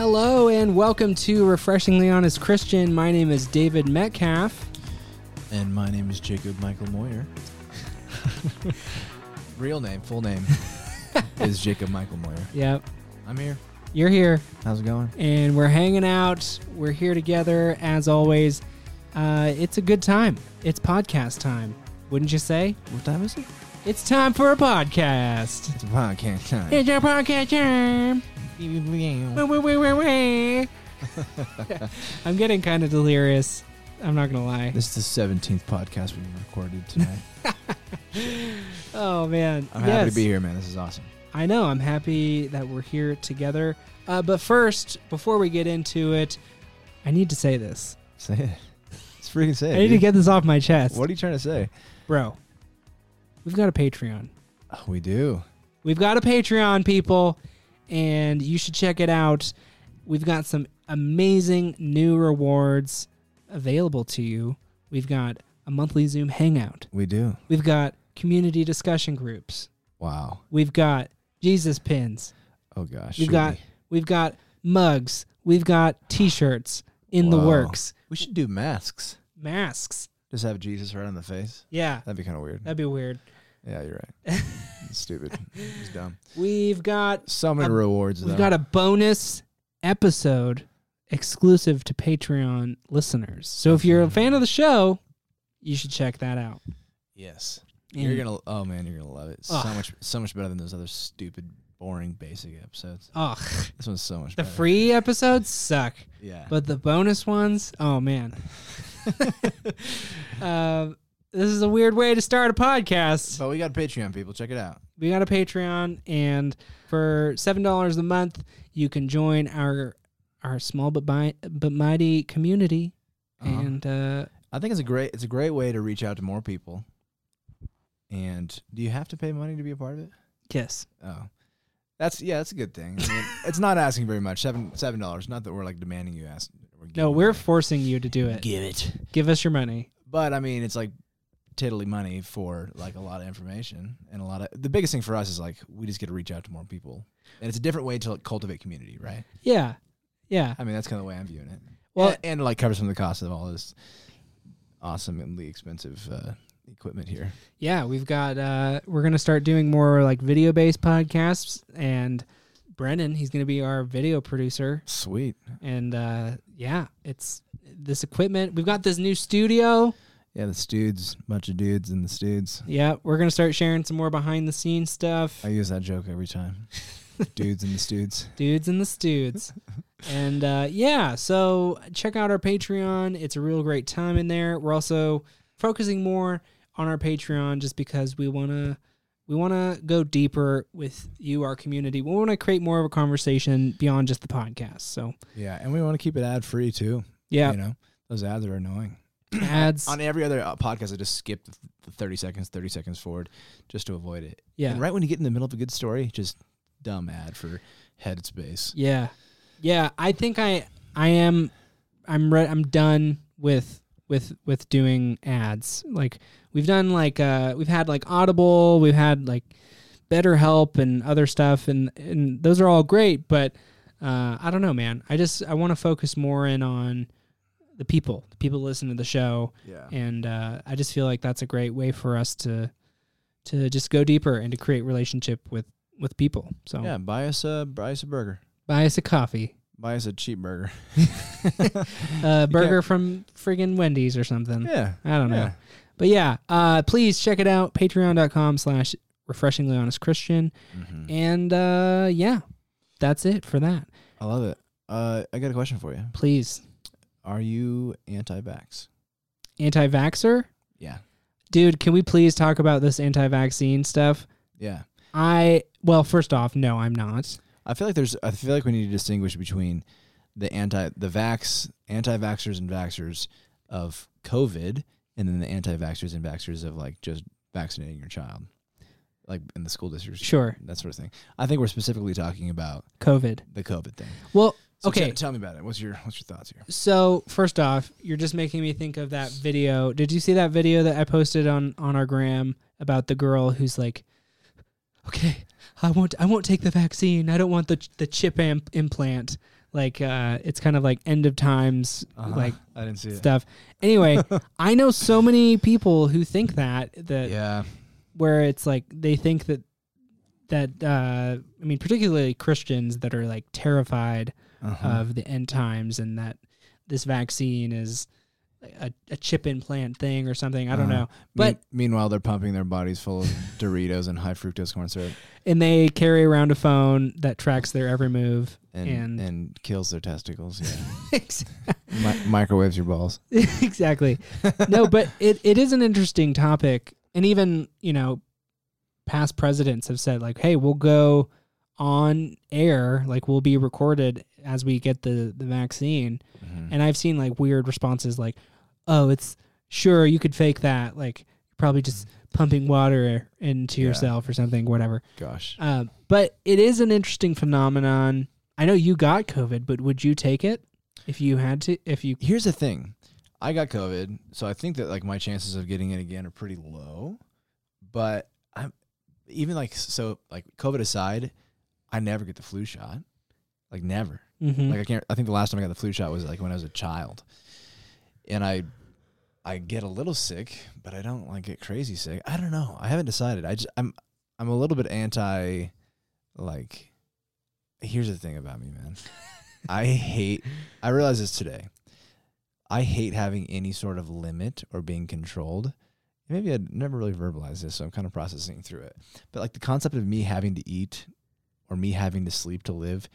Hello and welcome to Refreshingly Honest Christian. My name is David Metcalf. And my name is Jacob Michael Moyer. Real name, full name is Jacob Michael Moyer. Yep, I'm here. you're here How's it going? and we're hanging out. We're here together as always. Uh, it's a good time. It's podcast time, wouldn't you say? What time is it? It's time for a podcast. It's a podcast time. It's our podcast time. I'm getting kind of delirious. I'm not gonna lie. This is the 17th podcast we've recorded tonight. Oh man, I'm happy Yes. to be here, man. This is awesome. I know. I'm happy that we're here together. Uh, but first, before we get into it, I need to say this. Say it. Let's freaking say it. I need to get this off my chest, What are you trying to say? bro. We've got a Patreon. Oh, we do. We've got a Patreon, people, and you should check it out. We've got some amazing new rewards available to you. We've got a monthly Zoom hangout. We do. We've got community discussion groups. Wow. We've got Jesus pins. Oh gosh. We've got we? we've got mugs. We've got T-shirts in the works. We should do masks. Masks. Just have Jesus right on the face. Yeah, That'd be kind of weird. that'd be weird. Yeah, you're right. Stupid. It's dumb. We've got So many A- rewards. we've though. got a bonus episode exclusive to Patreon listeners. So if you're a fan of the show, you should check that out. Yes. And You're gonna oh man, you're gonna love it. So much so much better than those other stupid, boring basic episodes. Ugh, This one's so much the better. free episodes suck, Yeah. but the bonus ones, oh man. uh, this is a weird way to start a podcast. but we got Patreon people, check it out. we got a Patreon, and for seven dollars a month, you can join our our small but bi- but mighty community. Uh-huh. And uh, I think it's a great it's a great way to reach out to more people. And do you have to pay money to be a part of it? yes, Oh. That's yeah, that's a good thing. I mean, it's not asking very much. Seven seven dollars. Not that we're like demanding you ask. We're no, we're you- forcing you to do it. give it. Give us your money. But I mean, it's like tiddly money for like a lot of information and a lot of the biggest thing for us is like we just get to reach out to more people, and it's a different way to like, cultivate community, right? Yeah, yeah. I mean, that's kind of the way I'm viewing it. Well- and, and like cover some of the cost of all this awesomely expensive uh, equipment here. Yeah, we've got uh we're gonna start doing more like video based podcasts and Brennan, he's gonna be our video producer. Sweet. And uh yeah, it's this equipment. We've got this new studio. Yeah, the studes, bunch of dudes and the studes. Yeah, we're gonna start sharing some more behind the scenes stuff. I use that joke every time. dudes and the studes. Dudes and the Studes. and uh yeah, so check out our Patreon. It's a real great time in there. We're also focusing more on our Patreon just because we wanna we want to go deeper with you, our community. We want to create more of a conversation beyond just the podcast. So, Yeah, and we want to keep it ad free too. yeah, You know, those ads are annoying. Ads. On every other uh, podcast, I just skip the, the 30 seconds, 30 seconds forward just to avoid it. Yeah, And right when you get in the middle of a good story, just dumb ad for Headspace. yeah, yeah. I think I I am I'm re- I'm done with with with doing ads. Like we've done like uh we've had like Audible, we've had like BetterHelp and other stuff, and and those are all great. But uh, I don't know, man. I just I want to focus more in on the people, the people listen to the show. Yeah. and uh, I just feel like that's a great way for us to to just go deeper and to create relationship with with people. So Yeah, buy us a buy us a burger. buy us a coffee, Buy us a cheap burger. a burger from friggin' Wendy's or something. Yeah. I don't know, Yeah. but yeah, uh, please check it out. Patreon.com/slash Refreshingly Honest Christian, Mhm. and uh, yeah, that's it for that. I love it. Uh, I got a question for you. Please, Are you anti-vax? anti-vaxer, Yeah. dude. Can we please talk about this anti-vaccine stuff? Yeah. I well, first off, no, I'm not. I feel like there's. I feel like we need to distinguish between the anti, the vax, anti-vaxxers and vaxxers of COVID, and then the anti-vaxxers and vaxxers of like just vaccinating your child, like in the school districts, Sure, that sort of thing. I think we're specifically talking about COVID. the COVID thing. Well, So okay. t- tell me about it. What's your What's your thoughts here? So first off, you're just making me think of that video. Did you see that video that I posted on on our gram about the girl who's like, "Okay, I won't I won't take the vaccine. I don't want the the chip am- implant." like uh, it's kind of like end of times Uh-huh. like I didn't see it. stuff. Anyway, I know so many people who think that that Yeah. where it's like they think that that uh, I mean, particularly Christians that are like terrified Uh-huh. of the end times and that this vaccine is a, a chip implant thing or something. I don't Uh-huh. know. But Me- meanwhile, they're pumping their bodies full of Doritos and high fructose corn syrup, and they carry around a phone that tracks their every move. and And- and, kills their testicles. Yeah. Mi- microwaves your balls. exactly. No, but it, it is an interesting topic. And even, you know, past presidents have said, like, hey, we'll go on air, like, we'll be recorded as we get the, the vaccine. Mhm. And I've seen like weird responses like, oh, it's sure you could fake that. Like, probably just pumping water into Yeah. yourself or something, whatever. Gosh. Uh, but it is an interesting phenomenon. I know you got COVID, but would you take it if you had to? If you Here's the thing. I got COVID, so I think that like my chances of getting it again are pretty low. But I'm even like so like COVID aside, I never get the flu shot. Like never. Mhm. Like I can't. I think the last time I got the flu shot was like when I was a child, and I, I get a little sick, but I don't like get crazy sick. I don't know. I haven't decided. I just I'm I'm a little bit anti, like. Here's the thing about me, man. I hate. I realized this today. I hate having any sort of limit or being controlled. Maybe I'd never really verbalized this, so I'm kind of processing through it. But like the concept of me having to eat or me having to sleep to live,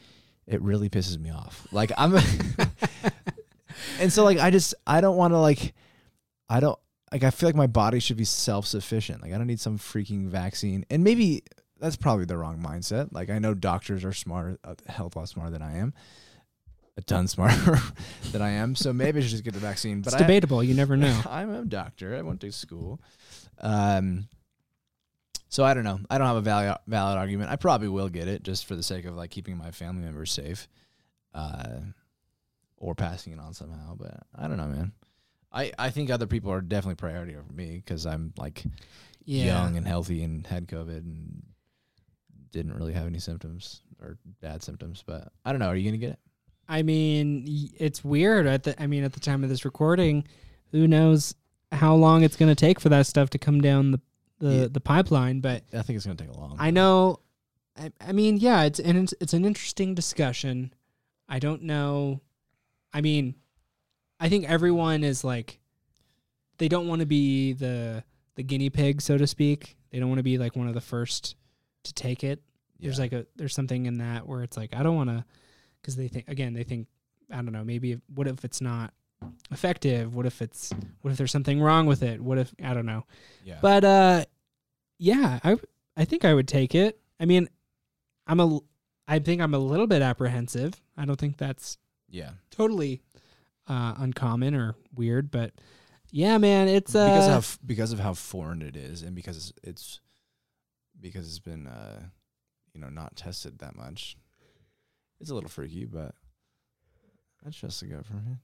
it really pisses me off. Like I'm And so like I just I don't want to like I don't like I feel like my body should be self-sufficient. Like I don't need some freaking vaccine. And maybe that's probably the wrong mindset. Like I know doctors are smarter, a hell of a lot smarter than I am. A ton smarter than I am. So maybe I should just get the vaccine. But it's I, debatable. You never know. I'm a doctor. I went to school. Um, so I don't know. I don't have a valid valid argument. I probably will get it just for the sake of like keeping my family members safe, uh, or passing it on somehow. But I don't know, man. I I think other people are definitely priority over me because I'm like Yeah. young and healthy and had COVID and didn't really have any symptoms or bad symptoms. But I don't know. Are you gonna get it? I mean, it's weird. At the, I mean, at the time of this recording, who knows how long it's going to take for that stuff to come down the the, Yeah. the pipeline? But I think it's gonna take a long. I know. I, I mean, yeah, it's and it's, it's an interesting discussion. I don't know. I mean, I think everyone is like, they don't want to be the the guinea pig, so to speak. They don't want to be like one of the first to take it. There's like a there's something in that where it's like I don't want to, because they think again they think I don't know maybe if, what if it's not effective? What if it's what if there's something wrong with it? What if I don't know? yeah. But uh, yeah, I I think I would take it. I mean, I'm a I think I'm a little bit apprehensive. I don't think that's yeah. totally uh, uncommon or weird, but yeah, man, it's uh, because of how because of how foreign it is, and because it's, it's because it's been uh, you know not tested that much. It's a little freaky, but I trust the government.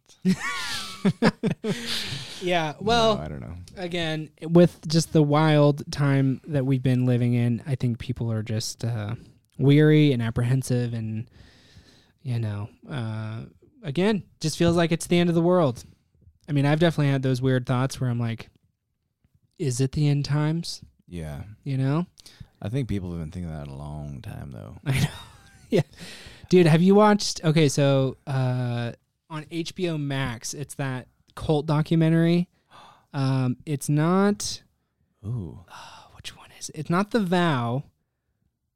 yeah. Well, No, I don't know. again, with just the wild time that we've been living in, I think people are just uh, weary and apprehensive, and you know, uh, again, just feels like it's the end of the world. I mean, I've definitely had those weird thoughts where I'm like, "Is it the end times?" Yeah, You know, I think people have been thinking that a long time though. I know. yeah, dude, have you watched? Okay, so uh, on HBO Max, it's that cult documentary. Um, it's not. Ooh, uh, which one is it? It's not the vow.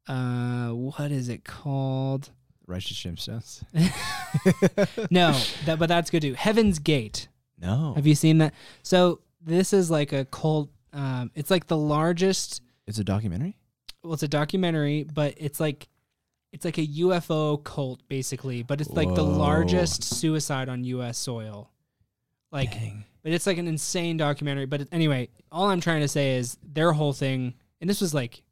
Uh, what is it called? righteous gemstones. No, that but that's good too. Heaven's Gate. No, Have you seen that? So this is like a cult. Um, it's like the largest. it's a documentary. Well, it's a documentary, but it's like it's like a UFO cult basically. But it's like the Whoa. largest suicide on U.S. soil. Like, Dang. but it's like an insane documentary. But it, anyway, all I'm trying to say is their whole thing, and this was like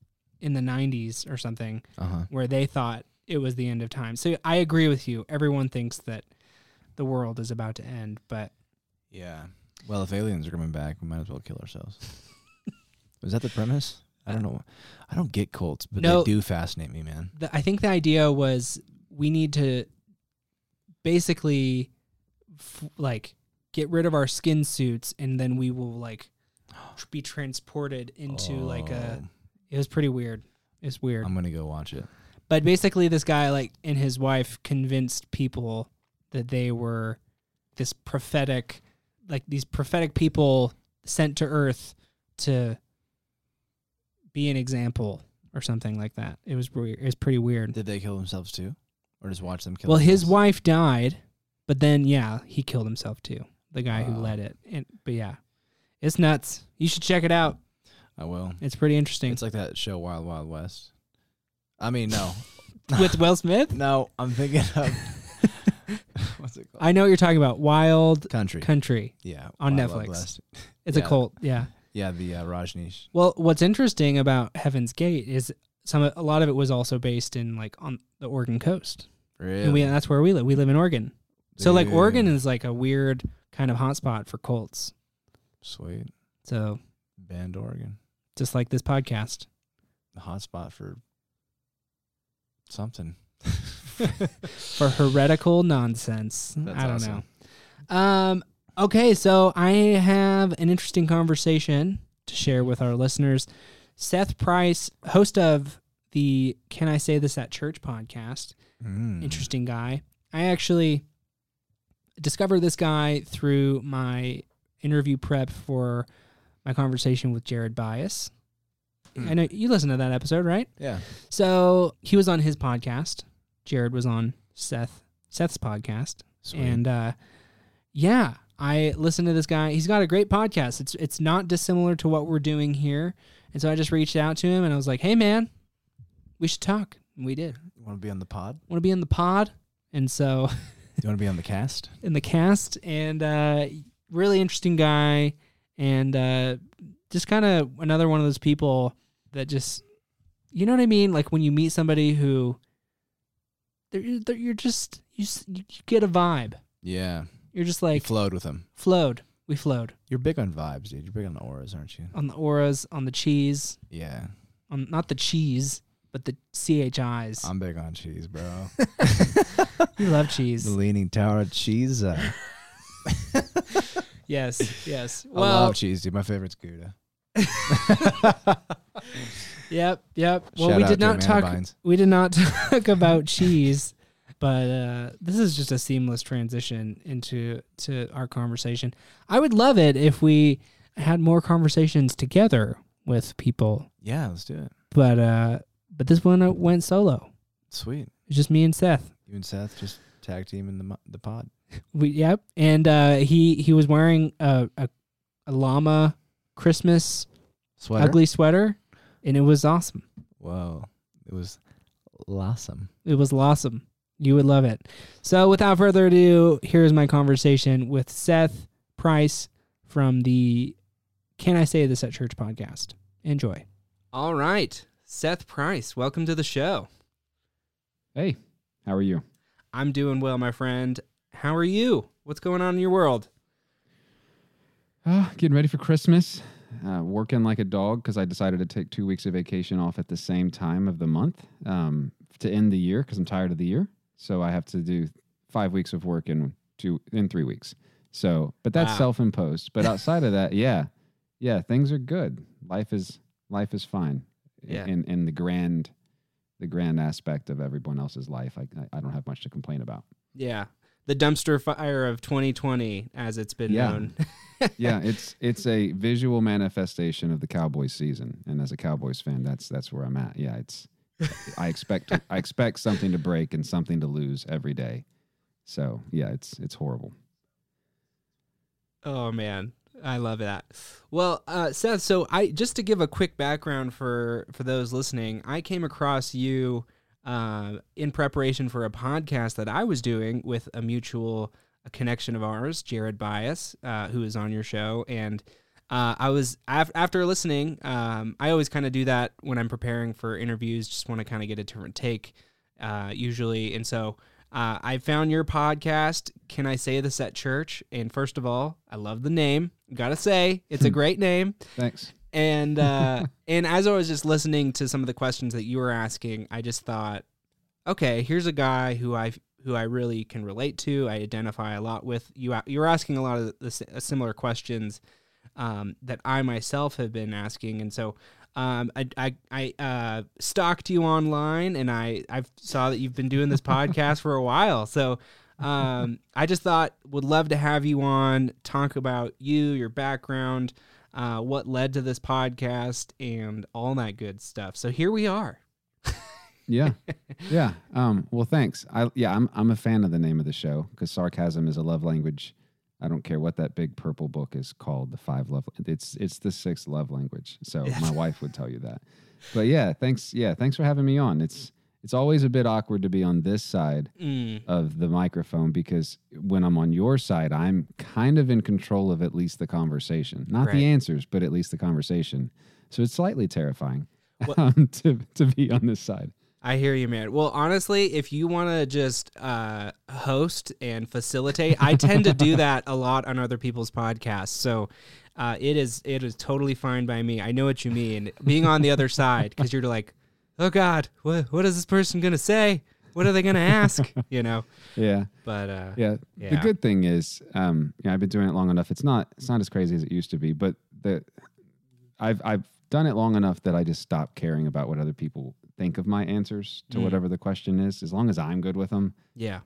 in the 90s or something. Uh huh. where they thought it was the end of time. So I agree with you. Everyone thinks that the world is about to end, but Yeah. Well, if aliens are coming back, we might as well kill ourselves. Was that the premise? I don't know. I don't get cults, but No. they do fascinate me, man. the, I think the idea was we need to basically f- like get rid of our skin suits and then we will like tr- be transported into like a Oh, it was pretty weird it's weird I'm gonna go watch it. but basically this guy like and his wife convinced people that they were this prophetic like these prophetic people sent to earth to be an example or something like that it was weird it was pretty weird Did they kill themselves too, or just watch them kill? well his wife died but then yeah he killed himself too the guy who led it and but yeah it's nuts you should check it out I will. it's pretty interesting It's like that show Wild Wild West. I mean, no, with will smith no. I'm thinking of what's it called? i know what you're talking about wild Country. country yeah, on Wild Wild Netflix. West. it's a cult yeah Yeah, the uh, Rajneesh. Well, what's interesting about Heaven's Gate is some a lot of it was also based in like on the Oregon coast. Really? And we that's where we live. We live in Oregon. So like Oregon is like a weird kind of hotspot for cults. Sweet. So Band Oregon. just like this podcast. The hot spot for something. For heretical nonsense. That's I don't awesome. know. Um okay, so I have an interesting conversation to share with our listeners. Seth Price, host of the Can I Say This at Church podcast, Mm. interesting guy. I actually discovered this guy through my interview prep for my conversation with Jared Byas. Hmm. I know you listened to that episode, right? Yeah. So he was on his podcast. Jared was on Seth Seth's podcast, Sweet. and uh, yeah, I listened to this guy. He's got a great podcast. It's it's not dissimilar to what we're doing here, and so I just reached out to him and I was like, "Hey, man, we should talk." And we did. you want to be on the pod? Want to be in the pod, and so You want to be on the cast? in the cast, and uh, really interesting guy, and uh, just kind of another one of those people that just, you know what I mean? Like when you meet somebody who, they're, they're, you're just you you get a vibe. Yeah. You're just You like flowed with him. flowed. We flowed You're big on vibes, dude. You're big on the auras, aren't you? on the auras, on the cheese, Yeah. on not the cheese, but the chis. I'm big on cheese, bro. you love cheese. the Leaning Tower of Cheese. Uh, Yes, yes. I love cheese, dude. My favorite's Gouda. Yep, yep. Well, Shout we did not talk. We did not talk about cheese, but uh, this is just a seamless transition into to our conversation. I would love it if we had more conversations together with people, Yeah, let's do it. but uh, but this one uh, went solo. Sweet. It's just me and Seth. You and Seth just tag team in the the pod. We yep, and uh, he he was wearing a a, a llama Christmas Sweater. ugly sweater, and it was awesome. Whoa. It was awesome. It was awesome. You would love it. So, without further ado, here's my conversation with Seth Price from the Can I Say This at Church podcast. Enjoy. All right. Seth Price, welcome to the show. Hey, how are you? I'm doing well, my friend. How are you? What's going on in your world? Uh, getting ready for Christmas. Uh, working like a dog because I decided to take two weeks of vacation off at the same time of the month um, to end the year because I'm tired of the year. So I have to do five weeks of work in two in three weeks. So, but that's Wow. self-imposed. But outside of that, yeah, yeah, things are good. Life is life is fine. Yeah. In in the grand, the grand aspect of everyone else's life, I I- I don't have much to complain about. Yeah. The dumpster fire of 2020, as it's been Yeah. known. yeah, it's it's a visual manifestation of the Cowboys season, and as a Cowboys fan, that's that's where I'm at. Yeah, it's I expect I expect something to break and something to lose every day. So yeah, it's it's horrible. Oh man, I love that. Well, uh, Seth, so I just to give a quick background for for those listening, I came across you uh, in preparation for a podcast that I was doing with a mutual connection of ours, Jared Byas, uh, who is on your show, and uh, I was af- after listening. Um, I always kind of do that when I'm preparing for interviews. Just want to kind of get a different take, uh, usually, and so. Uh, I found your podcast. Can I say this at church? And first of all, I love the name. Gotta say, it's a great name. Thanks. And uh, and as I was just listening to some of the questions that you were asking, I just thought, okay, here's a guy who I who I really can relate to. I identify a lot with you. You're asking a lot of the, the similar questions um, that I myself have been asking, and so um, I I, I uh, stalked you online, and I I saw that you've been doing this podcast for a while. So um, I just thought would love to have you on, talk about you, your background, uh, what led to this podcast, and all that good stuff. So here we are. yeah, yeah. Um, well, thanks. I yeah, I'm I'm a fan of the name of the show because sarcasm is a love language. I don't care what that big purple book is called, the five love. It's it's the sixth love language. So my wife would tell you that. But yeah, thanks. Yeah, thanks for having me on. It's it's always a bit awkward to be on this side Mm, of the microphone because when I'm on your side, I'm kind of in control of at least the conversation, not Right. the answers, but at least the conversation. So it's slightly terrifying um, to to be on this side. I hear you, man. Well, honestly, if you want to just uh, host and facilitate, I tend to do that a lot on other people's podcasts. So uh, it is it is totally fine by me. I know what you mean. Being on the other side because you're like, oh God, what what is this person gonna say? What are they gonna ask? You know. Yeah. But uh, Yeah. The good thing is, um, you know, I've been doing it long enough. It's not it's not as crazy as it used to be, but the I've I've done it long enough that I just stop caring about what other people think of my answers to Mm. whatever the question is. As long as I'm good with them, yeah,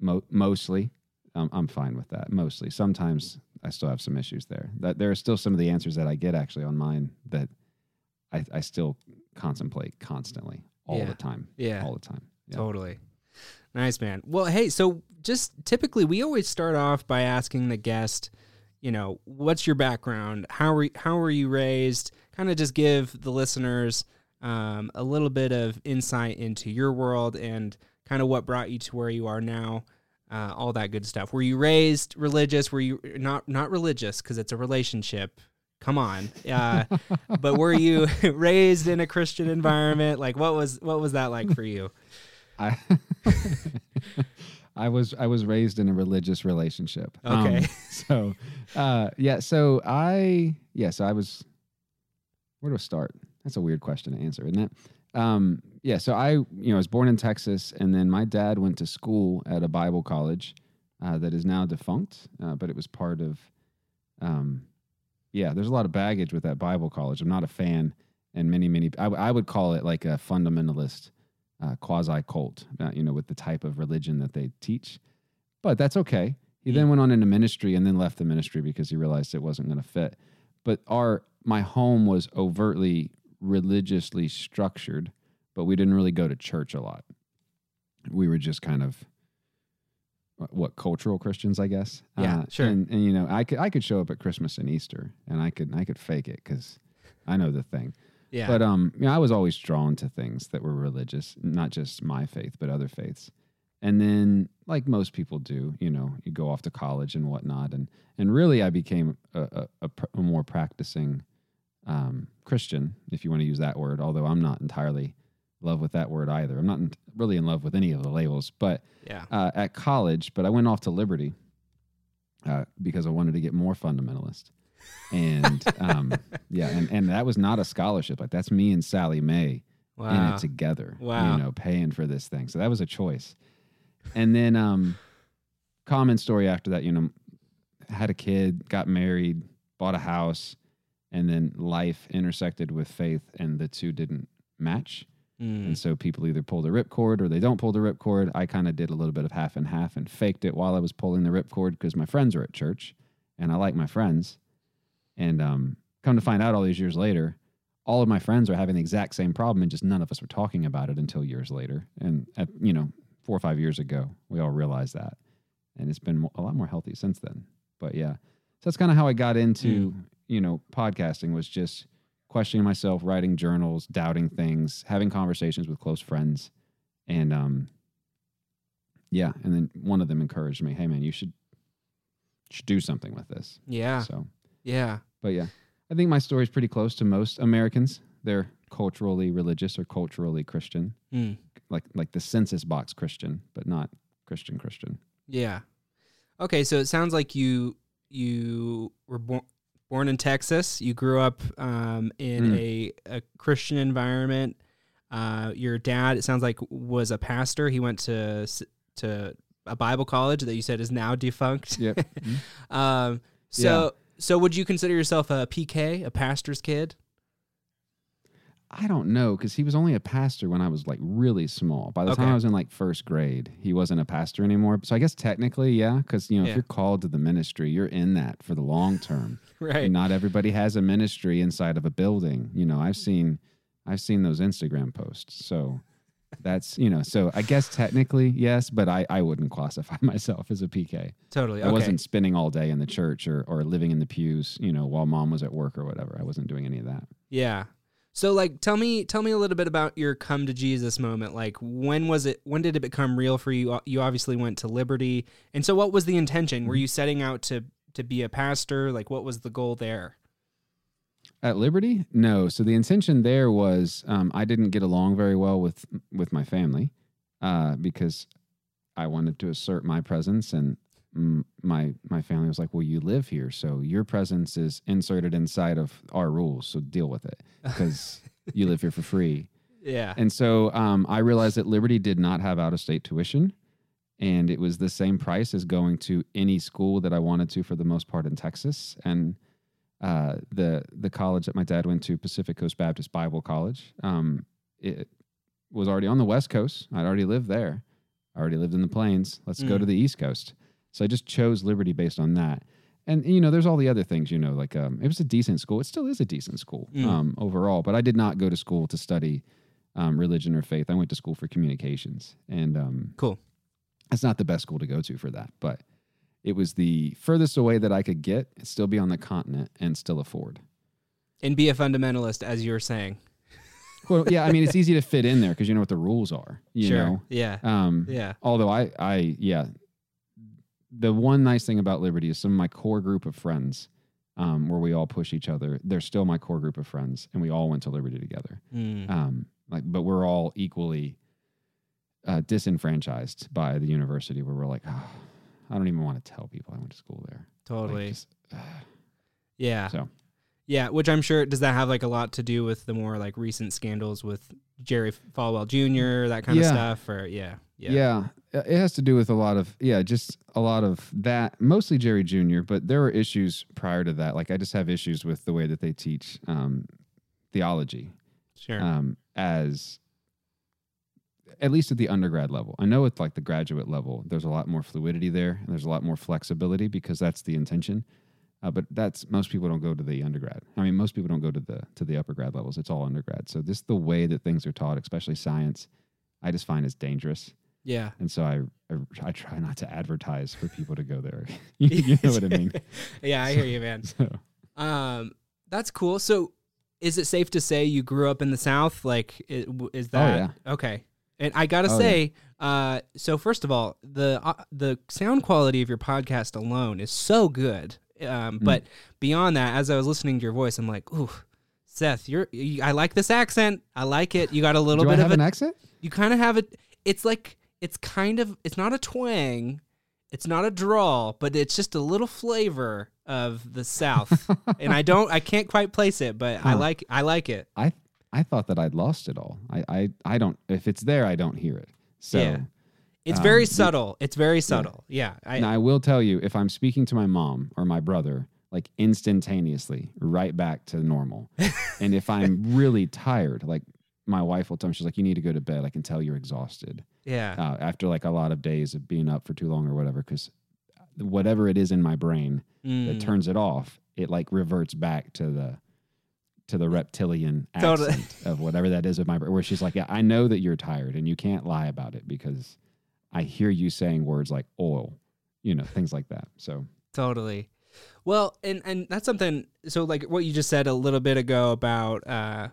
mo- mostly, um, I'm fine with that. Mostly. Sometimes I still have some issues there. That there are still some of the answers that I get actually on mine that I, I still contemplate constantly, all Yeah. the time, yeah. all the time. Yeah. Totally. Nice, man. Well, hey, so just typically we always start off by asking the guest, you know, what's your background? How were how were you raised? Kind of just give the listeners um, a little bit of insight into your world and kind of what brought you to where you are now. Uh, all that good stuff. Were you raised religious? Were you not not religious because it's a relationship? Come on, uh, but were you raised in a Christian environment? Like, what was what was that like for you? I I was I was raised in a religious relationship. Um, Okay. so uh yeah, so I yeah, so I was where do I start? That's a weird question to answer, isn't it? Um yeah, so I you know, I was born in Texas and then my dad went to school at a Bible college uh, that is now defunct, uh, but it was part of um yeah, there's a lot of baggage with that Bible college. I'm not a fan and many many I, would call it like a fundamentalist uh, quasi cult, uh, you know, with the type of religion that they teach. But that's okay. He then went on into ministry and then left the ministry because he realized it wasn't going to fit. But our my home was overtly religiously structured, but we didn't really go to church a lot. We were just kind of what, cultural Christians, I guess. Yeah, sure. And, and you know, I could I could show up at Christmas and Easter, and I could I could fake it because I know the thing. Yeah. But um, you know, I was always drawn to things that were religious, not just my faith, but other faiths. And then, like most people do, you know, you go off to college and whatnot, and and really, I became a, a, a, pr- a more practicing um, Christian, if you want to use that word. Although I'm not entirely in love with that word either. I'm not in, really in love with any of the labels, but yeah. uh, at college, but I went off to Liberty uh, because I wanted to get more fundamentalist. And um, yeah, and, and that was not a scholarship. Like that's me and Sallie Mae in it together. Wow. You know, paying for this thing. So that was a choice. And then um common story after that, you know, had a kid, got married, bought a house, and then life intersected with faith and the two didn't match. Mm. And so people either pull the ripcord or they don't pull the ripcord. I kind of did a little bit of half and half and faked it while I was pulling the ripcord because my friends are at church and I like my friends. And um, come to find out all these years later, all of my friends are having the exact same problem and just none of us were talking about it until years later. And, at, you know, four or five years ago, we all realized that. And it's been a lot more healthy since then. But yeah, so that's kind of how I got into, you know, podcasting was just questioning myself, writing journals, doubting things, having conversations with close friends. And um yeah, and then one of them encouraged me, "Hey man, you should should do something with this." yeah. So, Yeah. but yeah. I think my story is pretty close to most Americans. They're culturally religious or culturally Christian, Mm. like like the census box Christian, but not Christian Christian. Yeah. Okay, so it sounds like you you were born born in Texas. You grew up um, in Mm. a, a Christian environment. Uh, your dad, it sounds like, was a pastor. He went to to a Bible college that you said is now defunct. Yep. Um, so so would you consider yourself a PK, a pastor's kid? I don't know because he was only a pastor when I was like really small. By the time I was in like first grade, he wasn't a pastor anymore. So I guess technically, yeah, because you know Yeah. if you're called to the ministry, you're in that for the long term. Right. And not everybody has a ministry inside of a building. You know, I've seen, I've seen those Instagram posts. So that's you know, so I guess technically yes, but I I wouldn't classify myself as a PK. Totally. I Okay. wasn't spending all day in the church or or living in the pews. You know, while mom was at work or whatever. I wasn't doing any of that. Yeah. So like tell me tell me a little bit about your come to Jesus moment. Like when was it when did it become real for you? You obviously went to Liberty. And so what was the intention? Were you setting out to to be a pastor? Like what was the goal there? At Liberty, no. So the intention there was um, I didn't get along very well with with my family uh, because I wanted to assert my presence, and my my family was like, "Well, you live here, so your presence is inserted inside of our rules. So deal with it because you live here for free." Yeah. And so um, I realized that Liberty did not have out of state tuition. And it was the same price as going to any school that I wanted to for the most part in Texas. And uh, the the college that my dad went to, Pacific Coast Baptist Bible College, um, it was already on the West Coast. I'd already lived there. I already lived in the plains. Let's go Mm. to the East Coast. So I just chose Liberty based on that. And you know, there's all the other things. You know, like um, it was a decent school. It still is a decent school Mm. um, overall. But I did not go to school to study um, religion or faith. I went to school for communications, and um, Cool. it's not the best school to go to for that, but it was the furthest away that I could get, still be on the continent, and still afford. And be a fundamentalist as you were saying. Well, yeah, I mean, it's easy to fit in there because you know what the rules are. You sure. know, Yeah. um, Yeah. although I, I, yeah, the one nice thing about Liberty is some of my core group of friends, um, where we all push each other. They're still my core group of friends, and we all went to Liberty together. Mm. um, like but we're all equally uh, disenfranchised by the university where we're like oh, i don't even want to tell people i went to school there Like, totally. just, uh, yeah. so Yeah, which I'm sure does that have like a lot to do with the more like recent scandals with Jerry Falwell Jr. that kind of stuff or yeah. Yeah. yeah. uh, it has to do with a lot of yeah just a lot of that mostly jerry jr but there were issues prior to that like i just have issues with the way that they teach um, theology Sure. um, as at least at the undergrad level. I know at like the graduate level, there's a lot more fluidity there, and there's a lot more flexibility because that's the intention. Uh, but that's most people don't go to the undergrad. I mean, most people don't go to the to the upper grad levels. It's all undergrad. So this the way that things are taught, especially science. I just find is dangerous, yeah. and so I, I I try not to advertise for people to go there. you, you know what I mean? yeah, I hear you, man. So, Um, that's cool. So, is it safe to say you grew up in the South? Like, is that okay? And I gotta Oh, yeah. say, uh, so first of all, the uh, the sound quality of your podcast alone is so good. Um, Mm. but beyond that, as I was listening to your voice, I'm like, ooh, Seth, you're. You, I like this accent. I like it. You got a little do I bit have of an a. accent? you kind of have it. It's like it's kind of. It's not a twang. It's not a drawl, but it's just a little flavor of the South, and I don't. I can't quite place it, but I like. I like it. I I thought that I'd lost it all. I I, I don't. If it's there, I don't hear it. So. Yeah. It's Um, very subtle. It's very subtle. Yeah. I, now I will tell you, if I'm speaking to my mom or my brother, like instantaneously, right back to normal. and if I'm really tired, like my wife will tell me, she's like, "You need to go to bed. I can tell you're exhausted." yeah. Uh, after like a lot of days of being up for too long or whatever, because whatever it is in my brain Mm. that turns it off, it like reverts back to the to the reptilian Totally. accent of whatever that is of my brain. Where she's like, "Yeah, I know that you're tired, and you can't lie about it because I hear you saying words like oil, you know, things like that." So Totally. Well, and and that's something. So, like what you just said a little bit ago about, uh,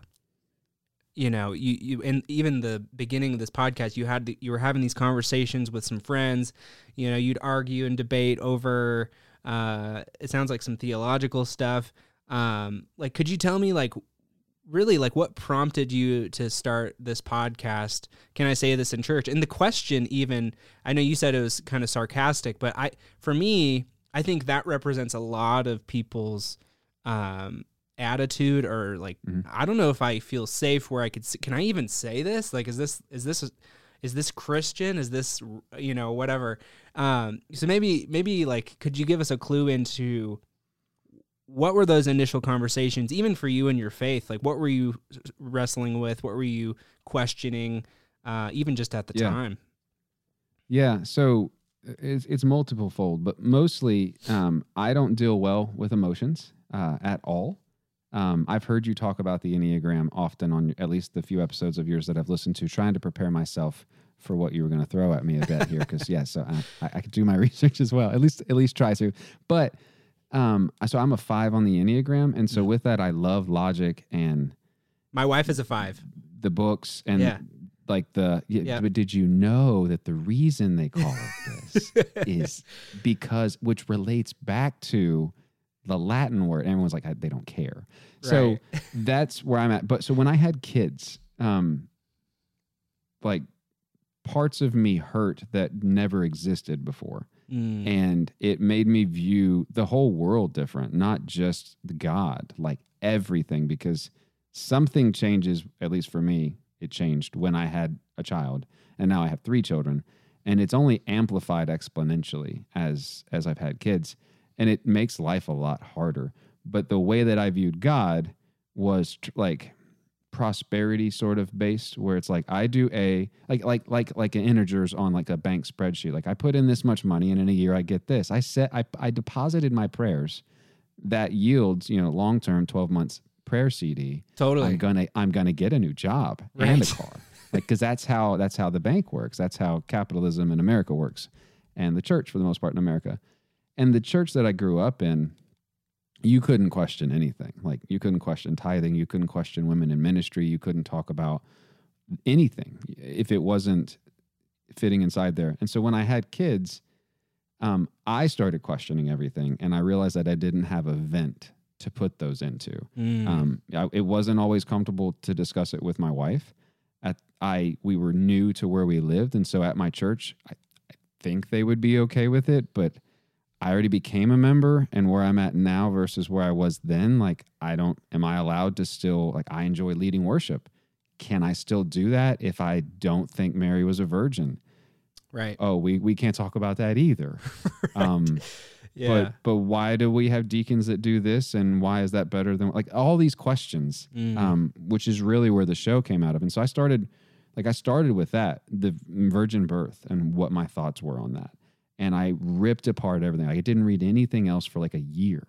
you know, you you and even the beginning of this podcast, you had the, you were having these conversations with some friends. You know, you'd argue and debate over. Uh, it sounds like some theological stuff. Um, like, could you tell me, like, really, like, what prompted you to start this podcast? Can I say this in church? And the question, even, I know you said it was kind of sarcastic, but I, for me, I think that represents a lot of people's um, attitude, or like, Mhm. I don't know if I feel safe where I could. Can I even say this? Like, is this is this is this Christian? Is this you know whatever? Um, so maybe maybe like could you give us a clue into what were those initial conversations, even for you and your faith? Like what were you wrestling with? What were you questioning? Uh, even just at the Yeah. time. Yeah, so it's, it's multiple fold, but mostly um, I don't deal well with emotions uh, at all. Um, I've heard you talk about the Enneagram often on at least the few episodes of yours that I've listened to, trying to prepare myself for what you were going to throw at me a bit here. Because yeah, so I, I, I could do my research as well. At least at least try to. But um, so I'm a five on the Enneagram, and so with that, I love logic and My wife is a five. the books and Yeah. like the yeah, but did you know that the reason they call it this is because which relates back to the Latin word. Everyone's like, I, they don't care. So that's where I'm at. But so when I had kids, um, like parts of me hurt that never existed before. Mm. And it made me view the whole world different, not just God, like everything, because something changes, at least for me, it changed when I had a child. And now I have three children. And it's only amplified exponentially as as I've had kids. And it makes life a lot harder. But the way that I viewed God was tr- like prosperity sort of based where it's like I do a like like like like an integers on like a bank spreadsheet. Like I put in this much money and in a year I get this. I set I I deposited my prayers that yields, you know, long term 12 months prayer CD. totally. I'm gonna I'm gonna get a new job and a car. Like because that's how that's how the bank works. That's how capitalism in America works, and the church for the most part in America. And the church that I grew up in, you couldn't question anything. Like you couldn't question tithing. You couldn't question women in ministry. You couldn't talk about anything if it wasn't fitting inside there. And so when I had kids, um, I started questioning everything, and I realized that I didn't have a vent to put those into. Mm. Um, I, it wasn't always comfortable to discuss it with my wife. At I we were new to where we lived, and so at my church, I, I think they would be okay with it. But I already became a member, and where I'm at now versus where I was then, like I don't. Am I allowed to still like I enjoy leading worship? Can I still do that if I don't think Mary was a virgin? right. Oh, we we can't talk about that either. Um, yeah. but but why do we have deacons that do this, and why is that better than like all these questions? Mm. um, which is really where the show came out of. And so I started, like, I started with that, the virgin birth, and what my thoughts were on that. And I ripped apart everything. Like, I didn't read anything else for like a year.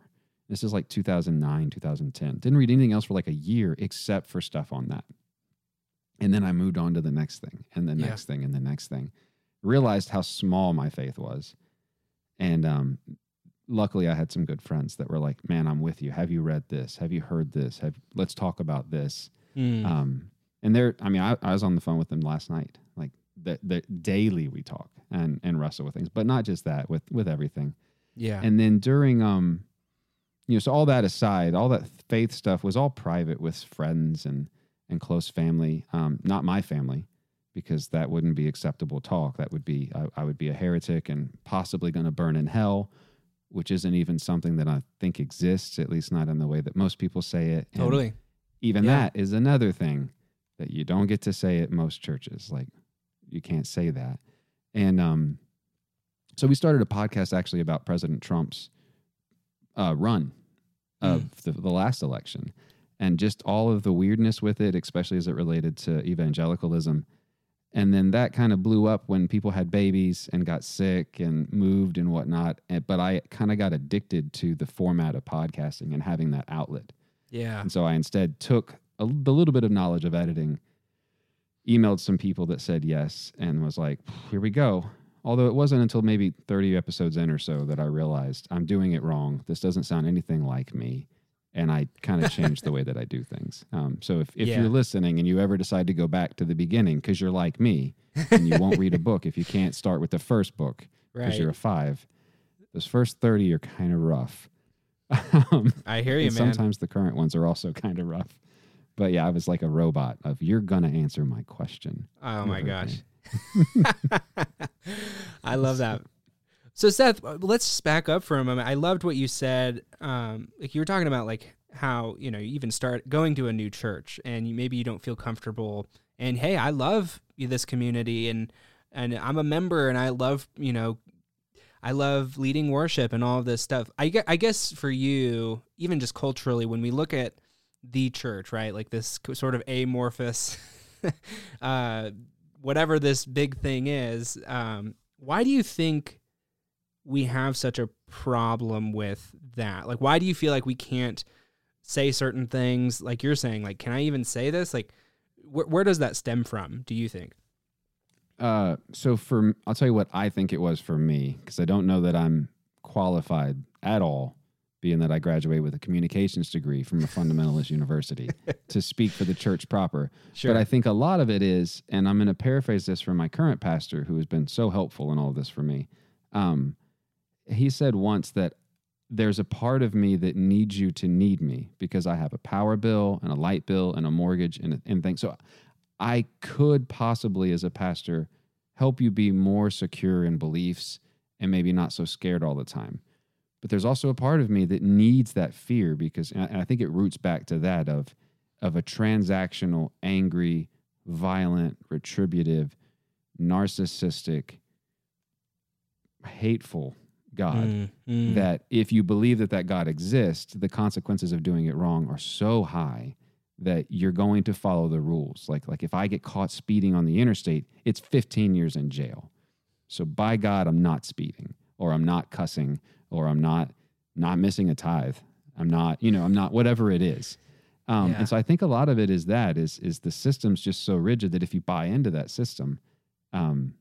This is like 2009, 2010. Didn't read anything else for like a year except for stuff on that. And then I moved on to the next thing, and the Yeah. next thing, and the next thing. Realized how small my faith was. And um, luckily I had some good friends that were like, "Man, I'm with you. Have you read this? Have you heard this? Have let's talk about this." Mm. Um, and they're, I mean, I, I was on the phone with them last night. Like the, the daily we talk and and wrestle with things, but not just that with with everything. yeah. And then during um, you know, so all that aside, all that faith stuff was all private with friends and and close family. Um, not my family because that wouldn't be acceptable talk. That would be I, I would be a heretic and possibly going to burn in hell, which isn't even something that I think exists, at least not in the way that most people say it. And totally. even Yeah. that is another thing that you don't get to say at most churches. Like you can't say that. And um, so we started a podcast actually about President Trump's uh, run of the, the last election and just all of the weirdness with it, especially as it related to evangelicalism. And then that kind of blew up when people had babies and got sick and moved and whatnot. And- But I kind of got addicted to the format of podcasting and having that outlet. Yeah. And so I instead took a, the little bit of knowledge of editing, emailed some people that said yes, and was like, here we go. Although it wasn't until maybe 30 episodes in or so that I realized I'm doing it wrong. This doesn't sound anything like me. And I kind of changed the way that I do things. Um, so if, if Yeah. you're listening and you ever decide to go back to the beginning because you're like me and you won't read a book if you can't start with the first book because Right. you're a five, those first 30 are kind of rough. um, I hear you, man. sometimes the current ones are also kind of rough. But yeah, I was like a robot of you're gonna answer my question. Oh my gosh. I love that. So Seth, let's back up for a moment. I loved what you said. Um, like you were talking about like how, you know, you even start going to a new church and you maybe you don't feel comfortable and hey, I love this community and and I'm a member and I love, you know, I love leading worship and all of this stuff. I, I guess for you, even just culturally, when we look at the church, right, like this sort of amorphous, uh, whatever this big thing is, um, why do you think we have such a problem with that? Like, why do you feel like we can't say certain things? Like you're saying, like, can I even say this? Like, wh- where does that stem from? Do you think? Uh, so for I'll tell you what I think it was for me because I don't know that I'm qualified at all, being that I graduated with a communications degree from a fundamentalist university to speak for the church proper. But I think a lot of it is, and I'm going to paraphrase this from my current pastor, who has been so helpful in all of this for me. Um, he said once that there's a part of me that needs you to need me because I have a power bill and a light bill and a mortgage and, and things. So I could possibly, as a pastor, help you be more secure in beliefs and maybe not so scared all the time. But there's also a part of me that needs that fear because, and I think it roots back to that of, of a transactional, angry, violent, retributive, narcissistic, hateful God Mm, mm. that if you believe that that God exists, the consequences of doing it wrong are so high that you're going to follow the rules. Like like if I get caught speeding on the interstate, it's 15 years in jail. So by God, I'm not speeding or I'm not cussing or I'm not not missing a tithe. I'm not, you know, I'm not whatever it is. Um, Yeah. And so I think a lot of it is that is is the system's just so rigid that if you buy into that system, um,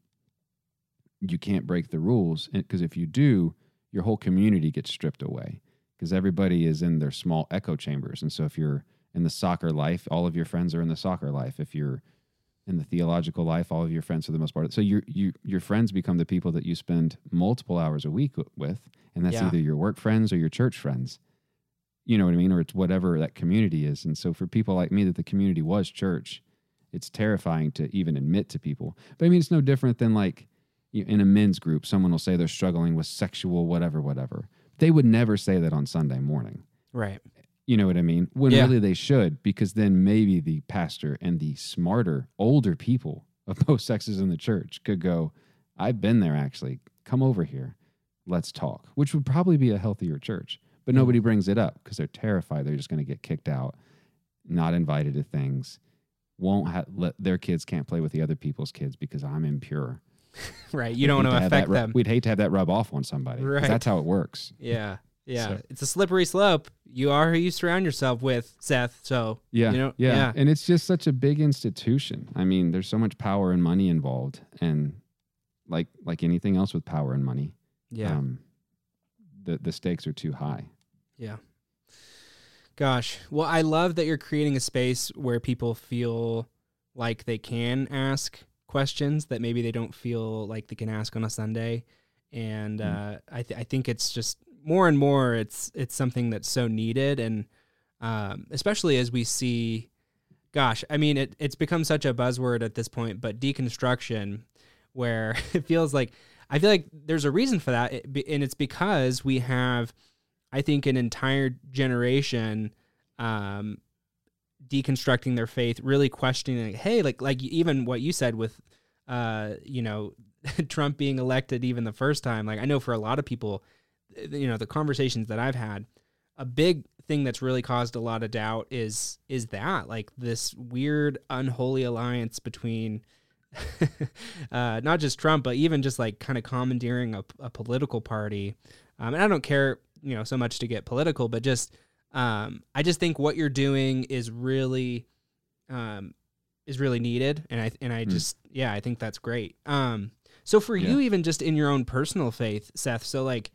you can't break the rules because if you do, your whole community gets stripped away because everybody is in their small echo chambers. And so if you're in the soccer life, all of your friends are in the soccer life. If you're in the theological life, all of your friends for the most part. So your you your friends become the people that you spend multiple hours a week with, and that's Yeah. either your work friends or your church friends. You know what I mean, or it's whatever that community is. And so for people like me, that the community was church, it's terrifying to even admit to people. But I mean, it's no different than like you in a men's group, someone will say they're struggling with sexual whatever, whatever. They would never say that on Sunday morning. right. You know what I mean? When Yeah. really they should, because then maybe the pastor and the smarter, older people of both sexes in the church could go, I've been there actually. Come over here. Let's talk, which would probably be a healthier church. But nobody brings it up because they're terrified they're just going to get kicked out, not invited to things, won't ha- let their kids can't play with the other people's kids because I'm impure. Right. You don't want to that affect ru- them. We'd hate to have that rub off on somebody. Right. That's how it works. Yeah. Yeah. So- It's a slippery slope. You are who you surround yourself with, Seth. So, Yeah, You know, yeah, yeah. and it's just such a big institution. I mean, there's so much power and money involved, and like like anything else with power and money, yeah. um, the the stakes are too high. Yeah. Gosh. Well, I love that you're creating a space where people feel like they can ask questions that maybe they don't feel like they can ask on a Sunday. And Mm. uh, I, th- I think it's just more and more it's it's something that's so needed and um, especially as we see gosh i mean it, it's become such a buzzword at this point but deconstruction where it feels like i feel like there's a reason for that and it's because we have I think an entire generation um, deconstructing their faith, really questioning, like, hey, like like even what you said with, uh, you know, Trump being elected even the first time. Like I know for a lot of people, you know, the conversations that I've had, a big thing that's really caused a lot of doubt is is that like this weird unholy alliance between. uh, not just Trump, but even just like kind of commandeering a, a political party. Um, and I don't care, you know, so much to get political, but just um, I just think what you're doing is really um, is really needed, and I and I Mm. just yeah, I think that's great. Um, so for you, even just in your own personal faith, Seth, so like,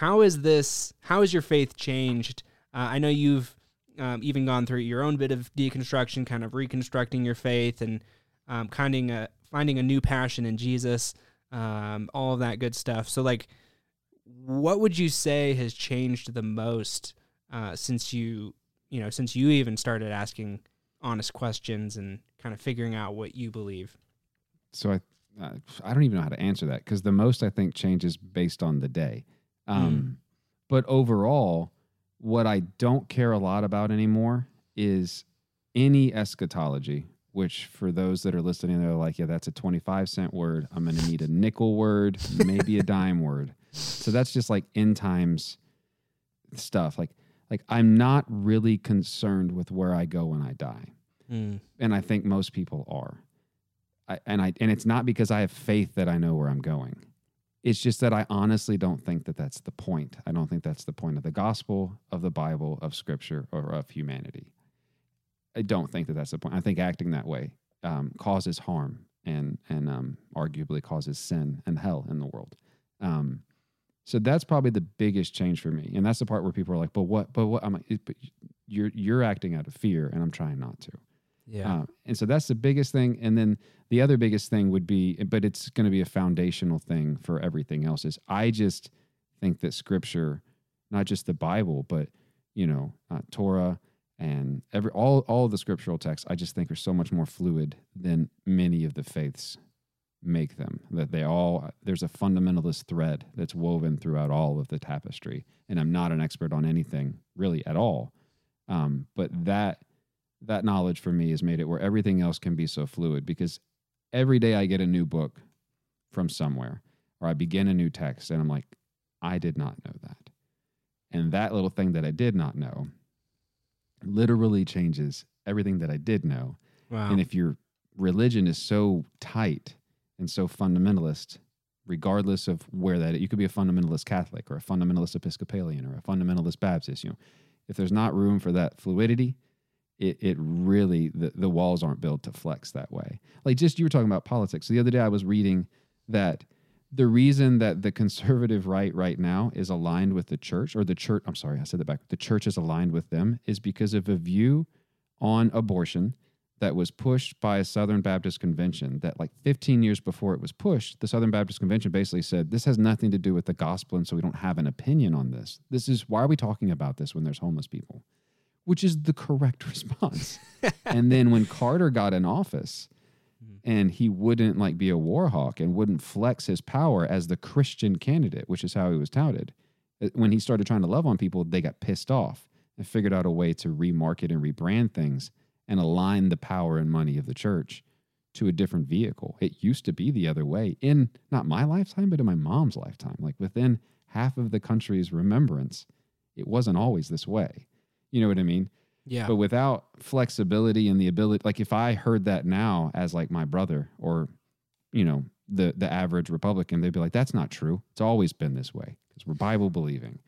how is this? How has your faith changed? Uh, I know you've um, even gone through your own bit of deconstruction, kind of reconstructing your faith and um, finding a finding a new passion in Jesus, um, all of that good stuff. So, like, what would you say has changed the most uh, since you, you know, since you even started asking honest questions and kind of figuring out what you believe? So I I don't even know how to answer that because the most I think changes based on the day. Um, But overall, what I don't care a lot about anymore is any eschatology, which for those that are listening, they're like, yeah, that's a 25 cent word. I'm going to need a nickel word, maybe a dime word. So that's just like end times stuff. Like, like I'm not really concerned with where I go when I die. Mm. And I think most people are. I, and I and it's not because I have faith that I know where I'm going. It's just that I honestly don't think that that's the point. I don't think that's the point of the gospel, of the Bible, of Scripture, or of humanity. I don't think that that's the point. I think acting that way um, causes harm and and um, arguably causes sin and hell in the world. Um, so that's probably the biggest change for me, and that's the part where people are like, "But what? But what?" I'm like, "But you're you're acting out of fear, and I'm trying not to." Yeah. Uh, and so that's the biggest thing. And then the other biggest thing would be, but it's going to be a foundational thing for everything else. Is I just think that Scripture, not just the Bible, but you know, uh, Torah and every all all of the scriptural texts, I just think are so much more fluid than many of the faiths make them. That they all there's a fundamentalist thread that's woven throughout all of the tapestry. And I'm not an expert on anything really at all, um, but that that knowledge for me has made it where everything else can be so fluid because every day I get a new book from somewhere or I begin a new text and I'm like, I did not know that. And that little thing that I did not know literally changes everything that I did know. wow. And if your religion is so tight and so fundamentalist, regardless of where that you could be a fundamentalist Catholic or a fundamentalist Episcopalian or a fundamentalist Baptist, you know, if there's not room for that fluidity, it, it really the, the walls aren't built to flex that way. Like just you were talking about politics. so The other day I was reading that the reason that the conservative right right now is aligned with the church or the church I'm sorry, I said that back. The church is aligned with them is because of a view on abortion that was pushed by a Southern Baptist convention that like 15 years before it was pushed, the Southern Baptist convention basically said this has nothing to do with the gospel and so we don't have an opinion on this. This is why are we talking about this when there's homeless people? Which is the correct response. and then when Carter got in office and he wouldn't like be a war hawk and wouldn't flex his power as the Christian candidate, which is how he was touted. uh, When he started trying to love on people, they got pissed off and figured out a way to remarket and rebrand things and align the power and money of the church to a different vehicle. It used to be the other way in not my lifetime, but in my mom's lifetime. Like within half of the country's remembrance, it wasn't always this way. You know what I mean? yeah. But without flexibility and the ability, like if I heard that now as like my brother or, you know, the the average Republican, they'd be like, "That's not true. It's always been this way because we're Bible believing."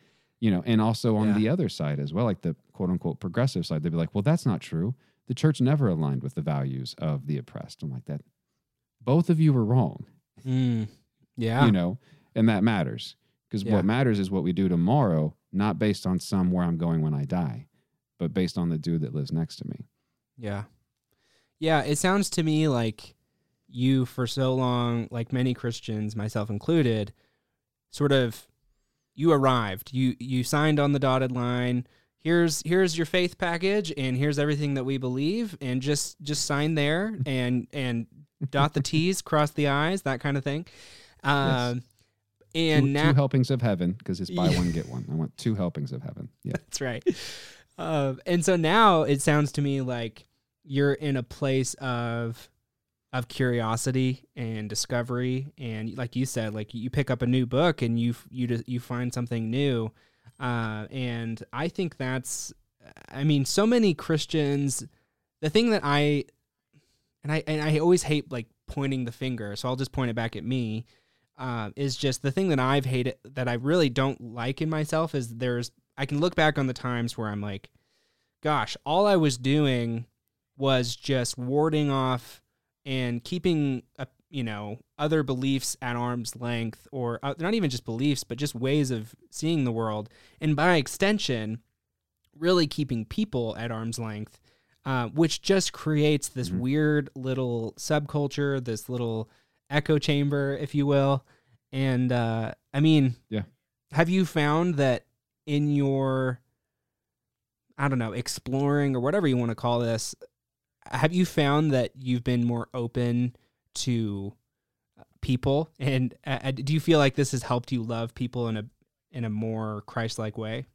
You know, and also on Yeah. the other side as well, like the quote unquote progressive side, they'd be like, "Well, that's not true. The church never aligned with the values of the oppressed." I'm like that. Both of you were wrong. Mm. Yeah. You know, and that matters because Yeah. what matters is what we do tomorrow, not based on somewhere I'm going when I die, but based on the dude that lives next to me. Yeah. Yeah, it sounds to me like you for so long, like many Christians, myself included, sort of you arrived. You you signed on the dotted line. Here's here's your faith package and here's everything that we believe and just just sign there and and dot the T's, cross the I's, that kind of thing. Um and two, now two helpings of heaven because it's buy Yeah. one get one. I want two helpings of heaven. Yeah, That's right. Um, and so now it sounds to me like you're in a place of of curiosity and discovery, and like you said, like you pick up a new book and you you you find something new, uh, and I think that's, I mean, so many Christians. The thing that I, and I and I always hate like pointing the finger, so I'll just point it back at me. Uh, is just the thing that I've hated that I really don't like in myself is there's I can look back on the times where I'm like, gosh, all I was doing was just warding off and keeping a, you know other beliefs at arm's length or uh, not even just beliefs but just ways of seeing the world and by extension really keeping people at arm's length uh, which just creates this Mhm. weird little subculture this little echo chamber if you will and uh, i mean Yeah. have you found that in your i don't know exploring or whatever you want to call this have you found that you've been more open to uh, people and uh, uh, do you feel like this has helped you love people in a in a more christ-like way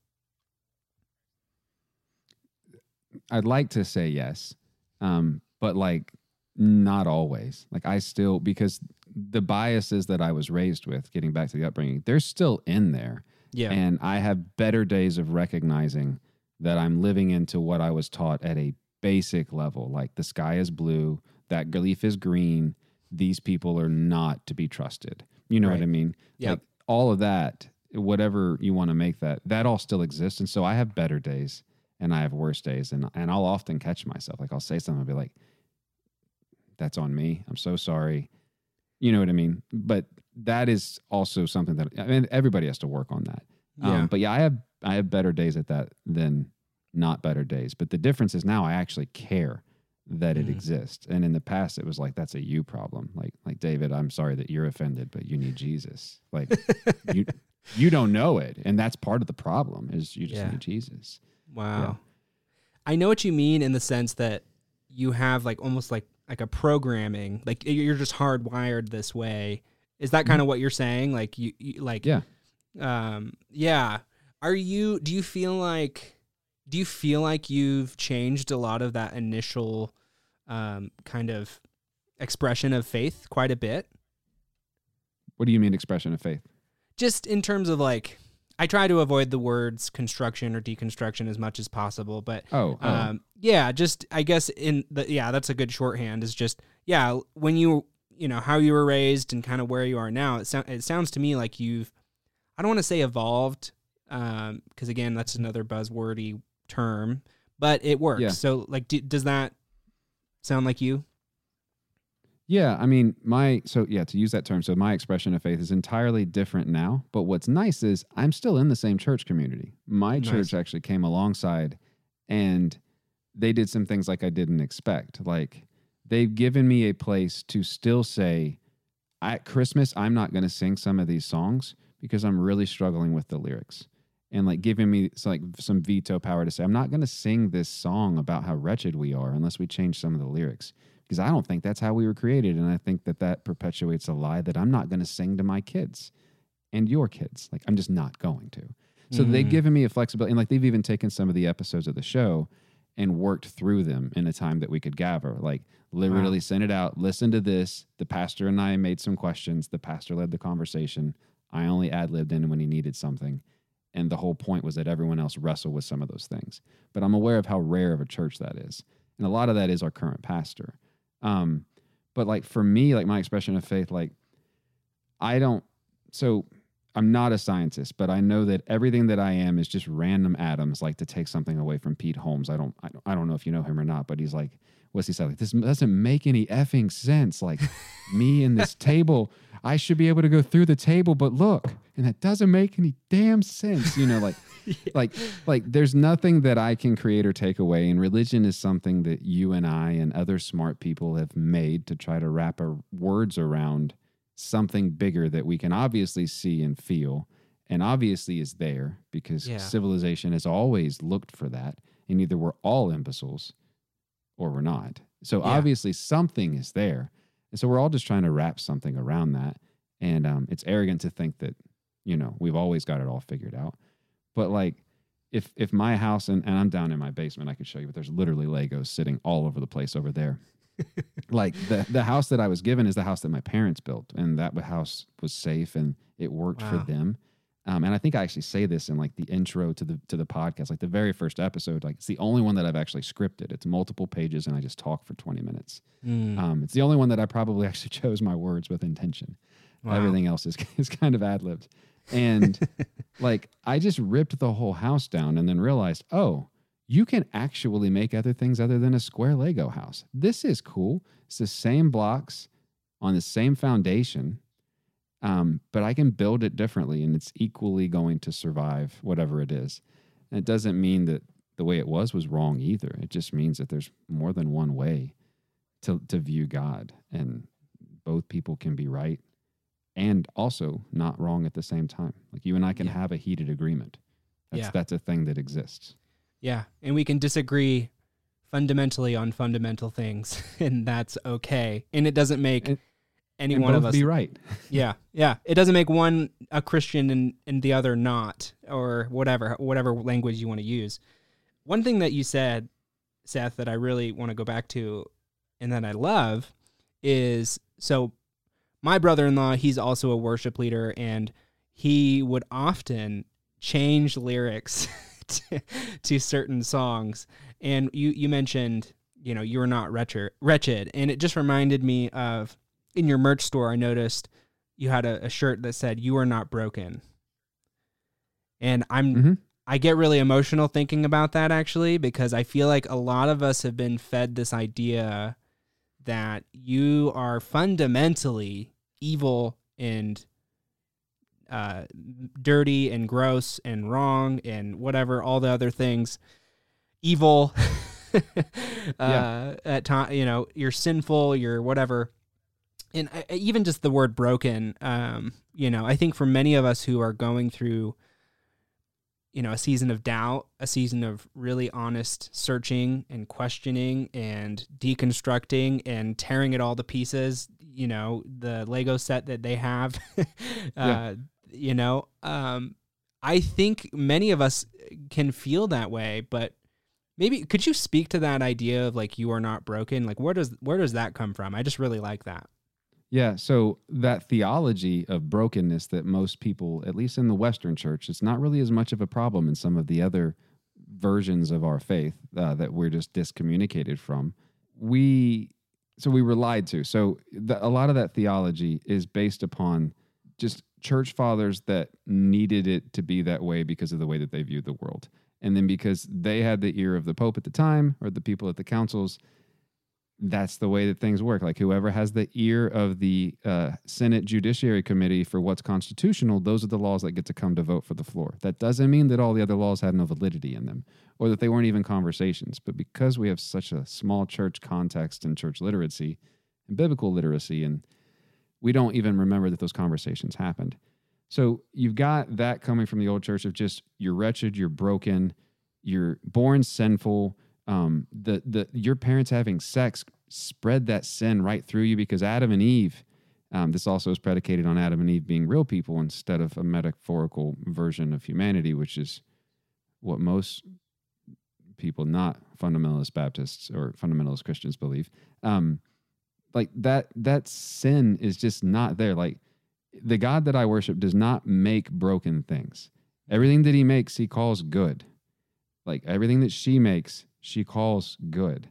I'd like to say yes, Um, but like not always. Like I still because the biases that I was raised with, getting back to the upbringing, they're still in there. Yeah. And I have better days of recognizing that I'm living into what I was taught at a basic level. Like the sky is blue, that leaf is green. These people are not to be trusted. You know what I mean? Yeah. Like all of that, whatever you want to make that, that all still exists. And so I have better days and I have worse days. And and I'll often catch myself. Like I'll say something, I'll be like, that's on me. I'm so sorry. You know what I mean? But that is also something that I mean everybody has to work on that. yeah. Um, but yeah, I have I have better days at that than not better days. But the difference is now I actually care that it Mhm. exists. And in the past it was like that's a you problem. Like like David, I'm sorry that you're offended, but you need Jesus. Like you you don't know it. And that's part of the problem is you just Yeah. need Jesus. Wow. I know what you mean in the sense that you have like almost like like a programming, like you're just hardwired this way. Is that kind of what you're saying? Like you, you like Yeah. um yeah. Are you do you feel like do you feel like you've changed a lot of that initial um kind of expression of faith quite a bit? What do you mean expression of faith? just in terms of like I try to avoid the words construction or deconstruction as much as possible, but Oh, oh. um, yeah, just I guess in the yeah, that's a good shorthand. Is just yeah, when you you know how you were raised and kind of where you are now. It sounds it sounds to me like you've I don't want to say evolved um, because again that's another buzzwordy term, but it works. Yeah. So like, do, does that sound like you? Yeah, I mean, my so yeah, to use that term, so my expression of faith is entirely different now. But what's nice is I'm still in the same church community. My Nice. church actually came alongside and they did some things like I didn't expect. Like they've given me a place to still say, at Christmas, I'm not going to sing some of these songs because I'm really struggling with the lyrics. And like giving me like some veto power to say, I'm not going to sing this song about how wretched we are unless we change some of the lyrics because I don't think that's how we were created. And I think that that perpetuates a lie that I'm not going to sing to my kids and your kids. Like, I'm just not going to. So they've Mm. given me a flexibility. And like, they've even taken some of the episodes of the show and worked through them in a time that we could gather. Like, literally send it out, listen to this. The pastor and I made some questions. The pastor led the conversation. I only ad libbed in when he needed something. And the whole point was that everyone else wrestled with some of those things. But I'm aware of how rare of a church that is. And a lot of that is our current pastor. Um, but like for me, like my expression of faith, like I don't, so I'm not a scientist, but I know that everything that I am is just random atoms. Like to take something away from Pete Holmes, I don't, I don't, I don't know if you know him or not, but he's like, what's he say? Like this doesn't make any effing sense. Like me and this table, I should be able to go through the table, but look, and that doesn't make any damn sense. You know, like, like, like there's nothing that I can create or take away. And religion is something that you and I and other smart people have made to try to wrap our words around something bigger that we can obviously see and feel and obviously is there because Yeah. civilization has always looked for that and either we're all imbeciles or we're not. So Yeah. obviously something is there. And so we're all just trying to wrap something around that. And um, it's arrogant to think that you know we've always got it all figured out. But like if if my house and, and i'm down in my basement i could show you but there's literally legos sitting all over the place over there like the the house that I was given is the house that my parents built, and that house was safe and it worked for them. Um, and I think I actually say this in like the intro to the to the podcast, like the very first episode. Like it's the only one that I've actually scripted. It's multiple pages, and I just talk for twenty minutes. Mm. Um, it's the only one that I probably actually chose my words with intention. Wow. Everything else is is kind of ad libbed. And like I just ripped the whole house down and then realized, oh, you can actually make other things other than a square Lego house. This is cool. It's the same blocks on the same foundation, um, but I can build it differently and it's equally going to survive whatever it is. And it doesn't mean that the way it was was wrong either. It just means that there's more than one way to, to view God, and both people can be right and also not wrong at the same time. Like you and I can Yeah. have a heated agreement. That's Yeah. that's a thing that exists. Yeah, and we can disagree fundamentally on fundamental things, and that's okay. And it doesn't make And- any and one of us. be right. yeah, yeah. It doesn't make one a Christian and and the other not, or whatever whatever language you want to use. One thing that you said Seth, that I really want to go back to and that I love is so my brother in law, he's also a worship leader, and he would often change lyrics to, to certain songs. And you, you mentioned, you know, you're not wretched, wretched. And it just reminded me of in your merch store, I noticed you had a, a shirt that said, You are not broken. And I'm Mhm. I get really emotional thinking about that actually because I feel like a lot of us have been fed this idea that you are fundamentally evil and uh, dirty and gross and wrong and whatever all the other things. Evil. Uh, at time you know you're sinful you're whatever. And even just the word broken um, you know i think for many of us who are going through you know a season of doubt a season of really honest searching and questioning and deconstructing and tearing it all to pieces you know the lego set that they have uh, Yeah. You know um, i think many of us can feel that way but maybe could you speak to that idea of like you are not broken like where does where does that come from i just really like that Yeah. So that theology of brokenness that most people, at least in the Western church, it's not really as much of a problem in some of the other versions of our faith uh, that we're just discommunicated from. We, so we were lied to. So the, a lot of that theology is based upon just church fathers that needed it to be that way because of the way that they viewed the world. And then because they had the ear of the Pope at the time or the people at the councils, that's the way that things work. Like whoever has the ear of the uh, Senate Judiciary Committee for what's constitutional, those are the laws that get to come to vote for the floor. That doesn't mean that all the other laws had no validity in them or that they weren't even conversations. But because we have such a small church context and church literacy and biblical literacy, and we don't even remember that those conversations happened. So you've got that coming from the old church of just you're wretched, you're broken, you're born sinful. Um, the the your parents having sex spread that sin right through you because Adam and Eve. Um, this also is predicated on Adam and Eve being real people instead of a metaphorical version of humanity, which is what most people, not fundamentalist Baptists or fundamentalist Christians, believe. Um, like that that sin is just not there. Like the God that I worship does not make broken things. Everything that he makes, he calls good. Like everything that she makes, she calls good.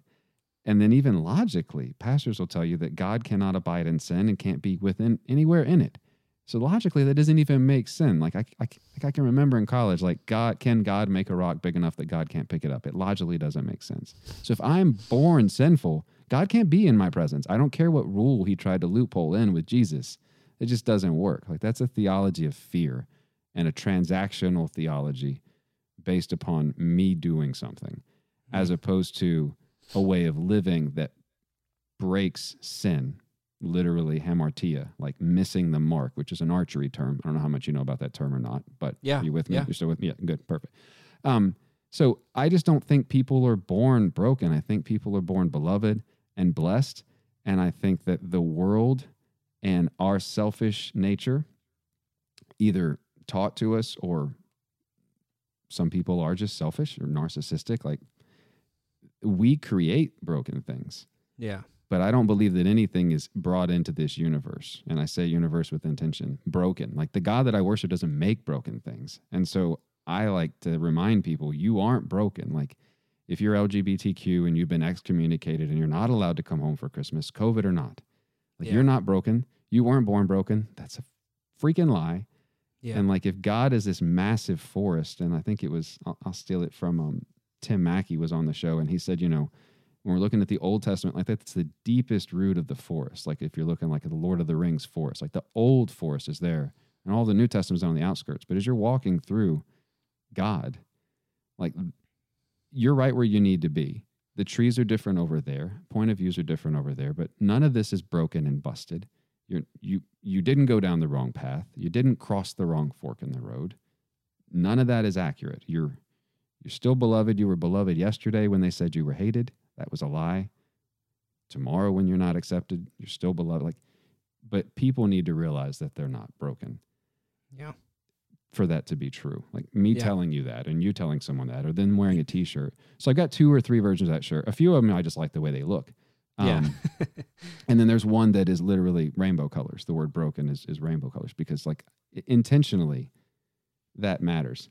And then even logically, pastors will tell you that God cannot abide in sin and can't be within anywhere in it. So logically, that doesn't even make sense. Like I, I, like I can remember in college, like God, can God make a rock big enough that God can't pick it up? It logically doesn't make sense. So if I'm born sinful, God can't be in my presence. I don't care what rule he tried to loophole in with Jesus. It just doesn't work. Like that's a theology of fear and a transactional theology based upon me doing something, as opposed to a way of living that breaks sin, literally hamartia, like missing the mark, which is an archery term. I don't know how much you know about that term or not, but Yeah, are you with me? yeah. You're still with me? Yeah, good, perfect. Um, so I just don't think people are born broken. I think people are born beloved and blessed. And I think that the world and our selfish nature, either taught to us or some people are just selfish or narcissistic, like we create broken things yeah but I don't believe that anything is brought into this universe. And I say universe with intention, broken. Like the God that I worship doesn't make broken things. And so I like to remind people you aren't broken. Like if you're LGBTQ and you've been excommunicated and you're not allowed to come home for Christmas, COVID or not, like Yeah. you're not broken. You weren't born broken. That's a freaking lie. yeah And like if God is this massive forest, and I think it was, I'll, I'll steal it from um, Tim Mackie was on the show, and he said, you know, when we're looking at the Old Testament, like that's the deepest root of the forest. Like if you're looking like at the Lord of the Rings forest, like the old forest is there, and all the New Testament's on the outskirts. But as you're walking through God, like you're right where you need to be. The trees are different over there, point of views are different over there, but none of this is broken and busted. You're, you you didn't go down the wrong path. You didn't cross the wrong fork in the road. None of that is accurate. You're you're still beloved. You were beloved yesterday when they said you were hated. That was a lie. Tomorrow when you're not accepted, you're still beloved. Like, but people need to realize that they're not broken. yeah for that to be true. Like me Yeah. telling you that and you telling someone that, or then wearing a t shirt. So I've got two or three versions of that shirt. A few of them I just like the way they look. Yeah. Um, and then there's one that is literally rainbow colors. The word broken is, is rainbow colors because like intentionally that matters.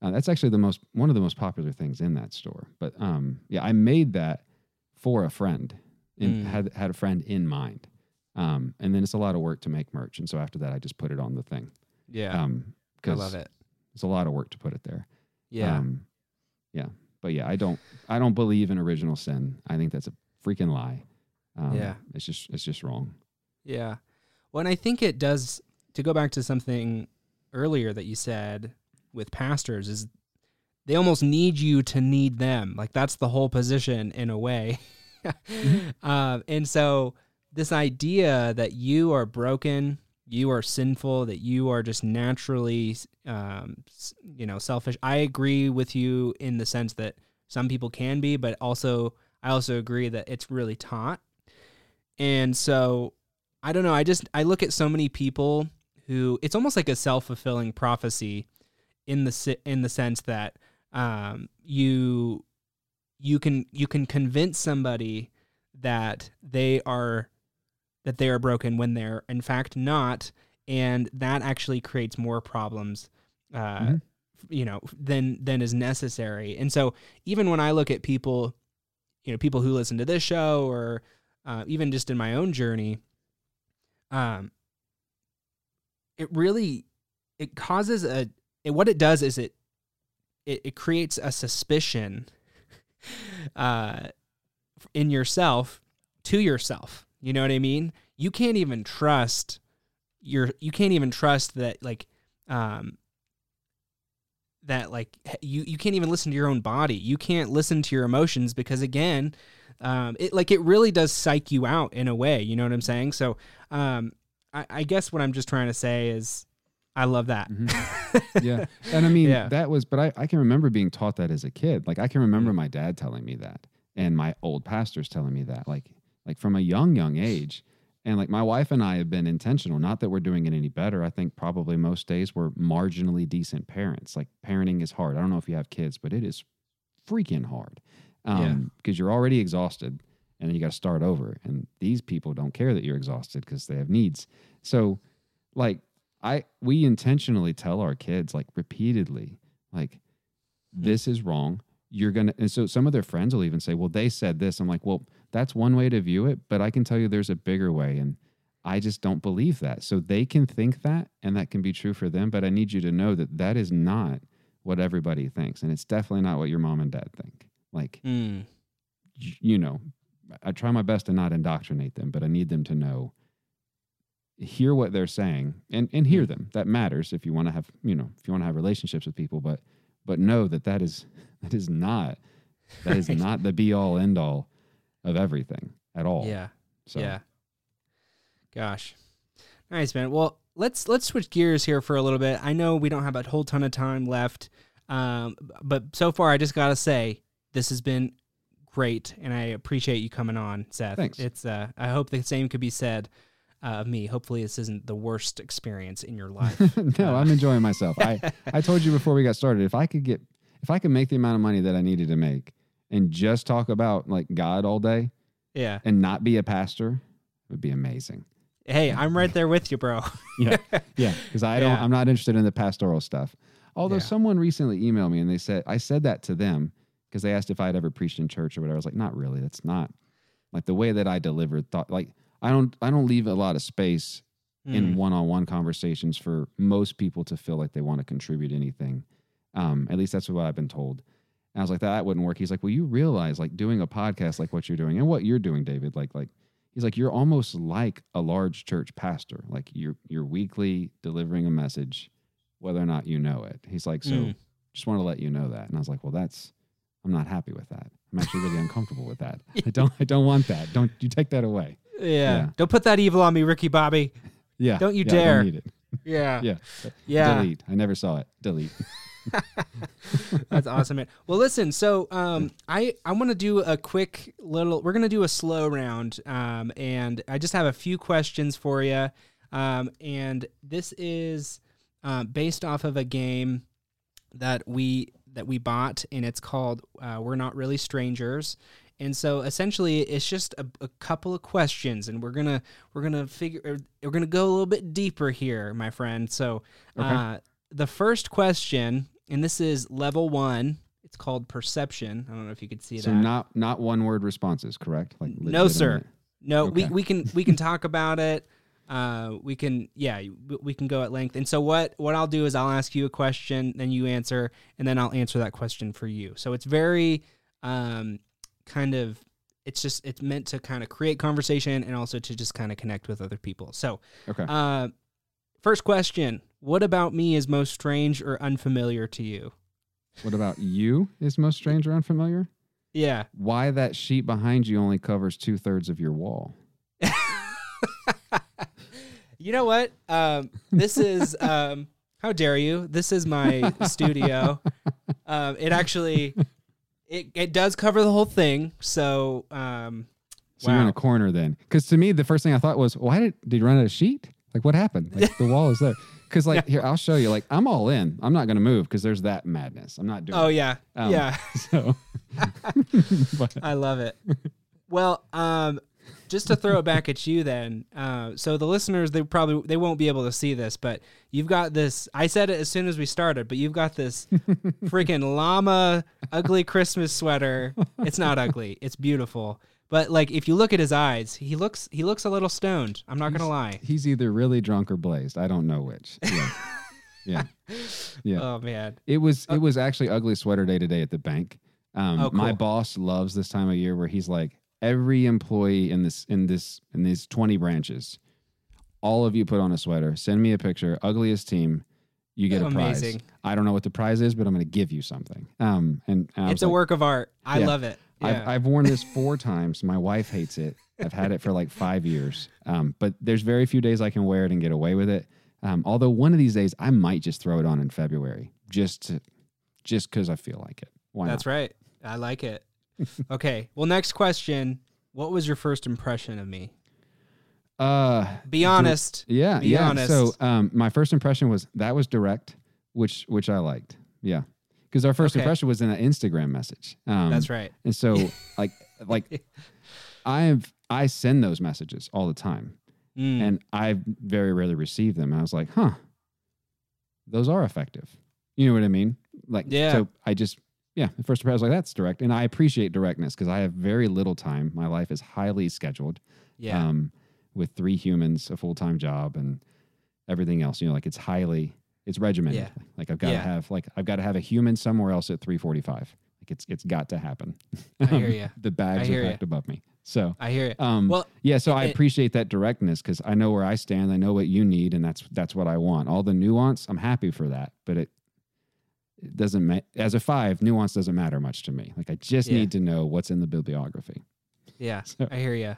Uh, that's actually the most one of the most popular things in that store. But um, yeah, I made that for a friend and Mm. had had a friend in mind. Um, and then it's a lot of work to make merch, and so after that, I just put it on the thing. Yeah. Um, I love it. It's a lot of work to put it there. Yeah. Um, yeah. But yeah, I don't I don't believe in original sin. I think that's a freaking lie. Um, Yeah. It's just it's just wrong. Yeah. Well, and I think it does to go back to something earlier that you said with pastors is they almost need you to need them. Like that's the whole position in a way. um, and so this idea that you are broken, you are sinful, that you are just naturally, um, you know, selfish. I agree with you in the sense that some people can be, but also I also agree that it's really taught. And so I don't know. I just I look at so many people who it's almost like a self fulfilling prophecy in the in the sense that um, you you can you can convince somebody that they are that they are broken when they're in fact not, and that actually creates more problems. Uh, Mhm. You know, than than is necessary. And so even when I look at people, you know, people who listen to this show or uh, even just in my own journey, um, it really it causes a it, what it does is it it, it creates a suspicion uh, in yourself to yourself. You know what I mean? You can't even trust your you can't even trust that like um that like you you can't even listen to your own body. You can't listen to your emotions because again, um, it like it really does psych you out in a way. You know what I'm saying? So, um, I, I guess what I'm just trying to say is, I love that. Yeah. And I mean, Yeah. that was, but I, I can remember being taught that as a kid. Like, I can remember Mm. my dad telling me that and my old pastors telling me that, like, like from a young, young age. And like my wife and I have been intentional, not that we're doing it any better. I think probably most days we're marginally decent parents. Like, parenting is hard. I don't know if you have kids, but it is freaking hard um, because you're already exhausted and then you got to start over. And these people don't care that you're exhausted because they have needs. So, like, I we intentionally tell our kids like repeatedly, like, this is wrong. You're gonna, and so some of their friends will even say, "Well, they said this." I'm like, "Well, that's one way to view it, but I can tell you there's a bigger way, and I just don't believe that." So they can think that, and that can be true for them, but I need you to know that that is not what everybody thinks, and it's definitely not what your mom and dad think. Like, Mm. you know, I try my best to not indoctrinate them, but I need them to know, hear what they're saying and, and hear them. That matters if you want to have, you know, if you want to have relationships with people, but, but know that that is, that is not, that is not the be all end all of everything at all. Yeah. So, Yeah. Gosh. Nice, man. Well, let's let's switch gears here for a little bit. I know we don't have a whole ton of time left. Um, but so far I just got to say this has been great and I appreciate you coming on, Seth. Thanks. It's uh I hope the same could be said uh, of me. Hopefully this isn't the worst experience in your life. no, I'm enjoying myself. I, I told you before we got started, if I could get, if I could make the amount of money that I needed to make and just talk about like God all day yeah. and not be a pastor, would be amazing. Hey, I'm right there with you, bro. yeah, yeah. Because I don't, Yeah. I'm not interested in the pastoral stuff. Although Yeah. someone recently emailed me and they said I said that to them because they asked if I'd ever preached in church or whatever. I was like, not really. That's not like the way that I delivered thought. Like I don't, I don't leave a lot of space in Mm. one-on-one conversations for most people to feel like they want to contribute anything. Um, at least that's what I've been told. And I was like, that wouldn't work. He's like, well, you realize like doing a podcast like what you're doing and what you're doing, David, like like he's like, you're almost like a large church pastor. Like you're you're weekly delivering a message, whether or not you know it. He's like, so Mm. just want to let you know that. And I was like, well, that's I'm not happy with that. I'm actually really uncomfortable with that. I don't I don't want that. Don't you take that away. yeah. yeah. Don't put that evil on me, Ricky Bobby. Yeah. Don't you yeah, I dare. need it. Yeah. Yeah. Yeah. Delete. I never saw it. Delete. That's awesome, man. Well, listen. So, um, I I want to do a quick little. We're gonna do a slow round, um, and I just have a few questions for you. Um, and this is, uh, based off of a game that we that we bought, and it's called uh, "We're Not Really Strangers." And so essentially, it's just a, a couple of questions, and we're gonna we're gonna figure er, we're gonna go a little bit deeper here, my friend. So, Okay. uh, the first question, and this is level one. It's called perception. I don't know if you could see So that. So not not one word responses, correct? Like No, sir. No, we, Okay. we can we can talk about it. Uh, we can yeah we- we can go at length. And so what what I'll do is I'll ask you a question, then you answer, and then I'll answer that question for you. So it's very um kind of it's just it's meant to kind of create conversation and also to just kind of connect with other people. So Okay. uh, first question: What about me is most strange or unfamiliar to you? What about you? Is most strange or unfamiliar? Yeah. Why that sheet behind you only covers two thirds of your wall? you know what? Um, this is um, how dare you? This is my studio. Um, it actually it it does cover the whole thing. So um, So you're in a corner then. Because to me, the first thing I thought was, why did did you run out of sheet? Like what happened? Like the wall is there. Because like here, I'll show you. Like I'm all in. I'm not going to move because there's that madness. I'm not doing. oh yeah, Um, yeah, So, I love it. Well, um, just to throw it back at you then. Uh, so the listeners, they probably they won't be able to see this, but you've got this. I said it as soon as we started, but you've got this freaking llama ugly Christmas sweater. It's not ugly. It's beautiful. But like if you look at his eyes, he looks he looks a little stoned. I'm not gonna lie. he's either really drunk or blazed. I don't know which. Yeah. yeah. Yeah. Oh man. It was it was actually ugly sweater day today at the bank. Um, Oh, My boss loves this time of year where he's like every employee in this in this in these twenty branches, all of you put on a sweater. Send me a picture. Ugliest team, you get a prize. Amazing. I don't know what the prize is, but I'm going to give you something. Um, and, and It's a like, work of art. I Yeah. love it. Yeah. I've, I've worn this four times. My wife hates it. I've had it for like five years. Um, but there's very few days I can wear it and get away with it. Um, although one of these days I might just throw it on in February, just to, just because I feel like it. Why That's not? right. I like it. okay. Well, next question. What was your first impression of me? Uh, Be honest. yeah, Be yeah. honest. So um, my first impression was that was direct, which which I liked. Yeah, because our first Okay. impression was in an Instagram message. Um, That's right. And so like like I've I send those messages all the time. Mm. and I very rarely receive them. And I was like, huh, those are effective. You know what I mean? Like, Yeah. So I just, yeah, the first impression I was like, that's direct. And I appreciate directness because I have very little time. My life is highly scheduled yeah. um, with three humans, a full time job, and everything else. You know, like it's highly, it's regimented. Yeah. Like I've got to have, like, I've got to have a human somewhere else at 345. Like it's, it's got to happen. I hear ya. the bags are packed above me. So, I hear it. um, Well, yeah, so I appreciate that directness because I know where I stand. I know what you need, and that's that's what I want. All the nuance, I'm happy for that, but it it doesn't ma- as a five nuance doesn't matter much to me. Like I just Yeah. need to know what's in the bibliography. yeah, so- I hear you.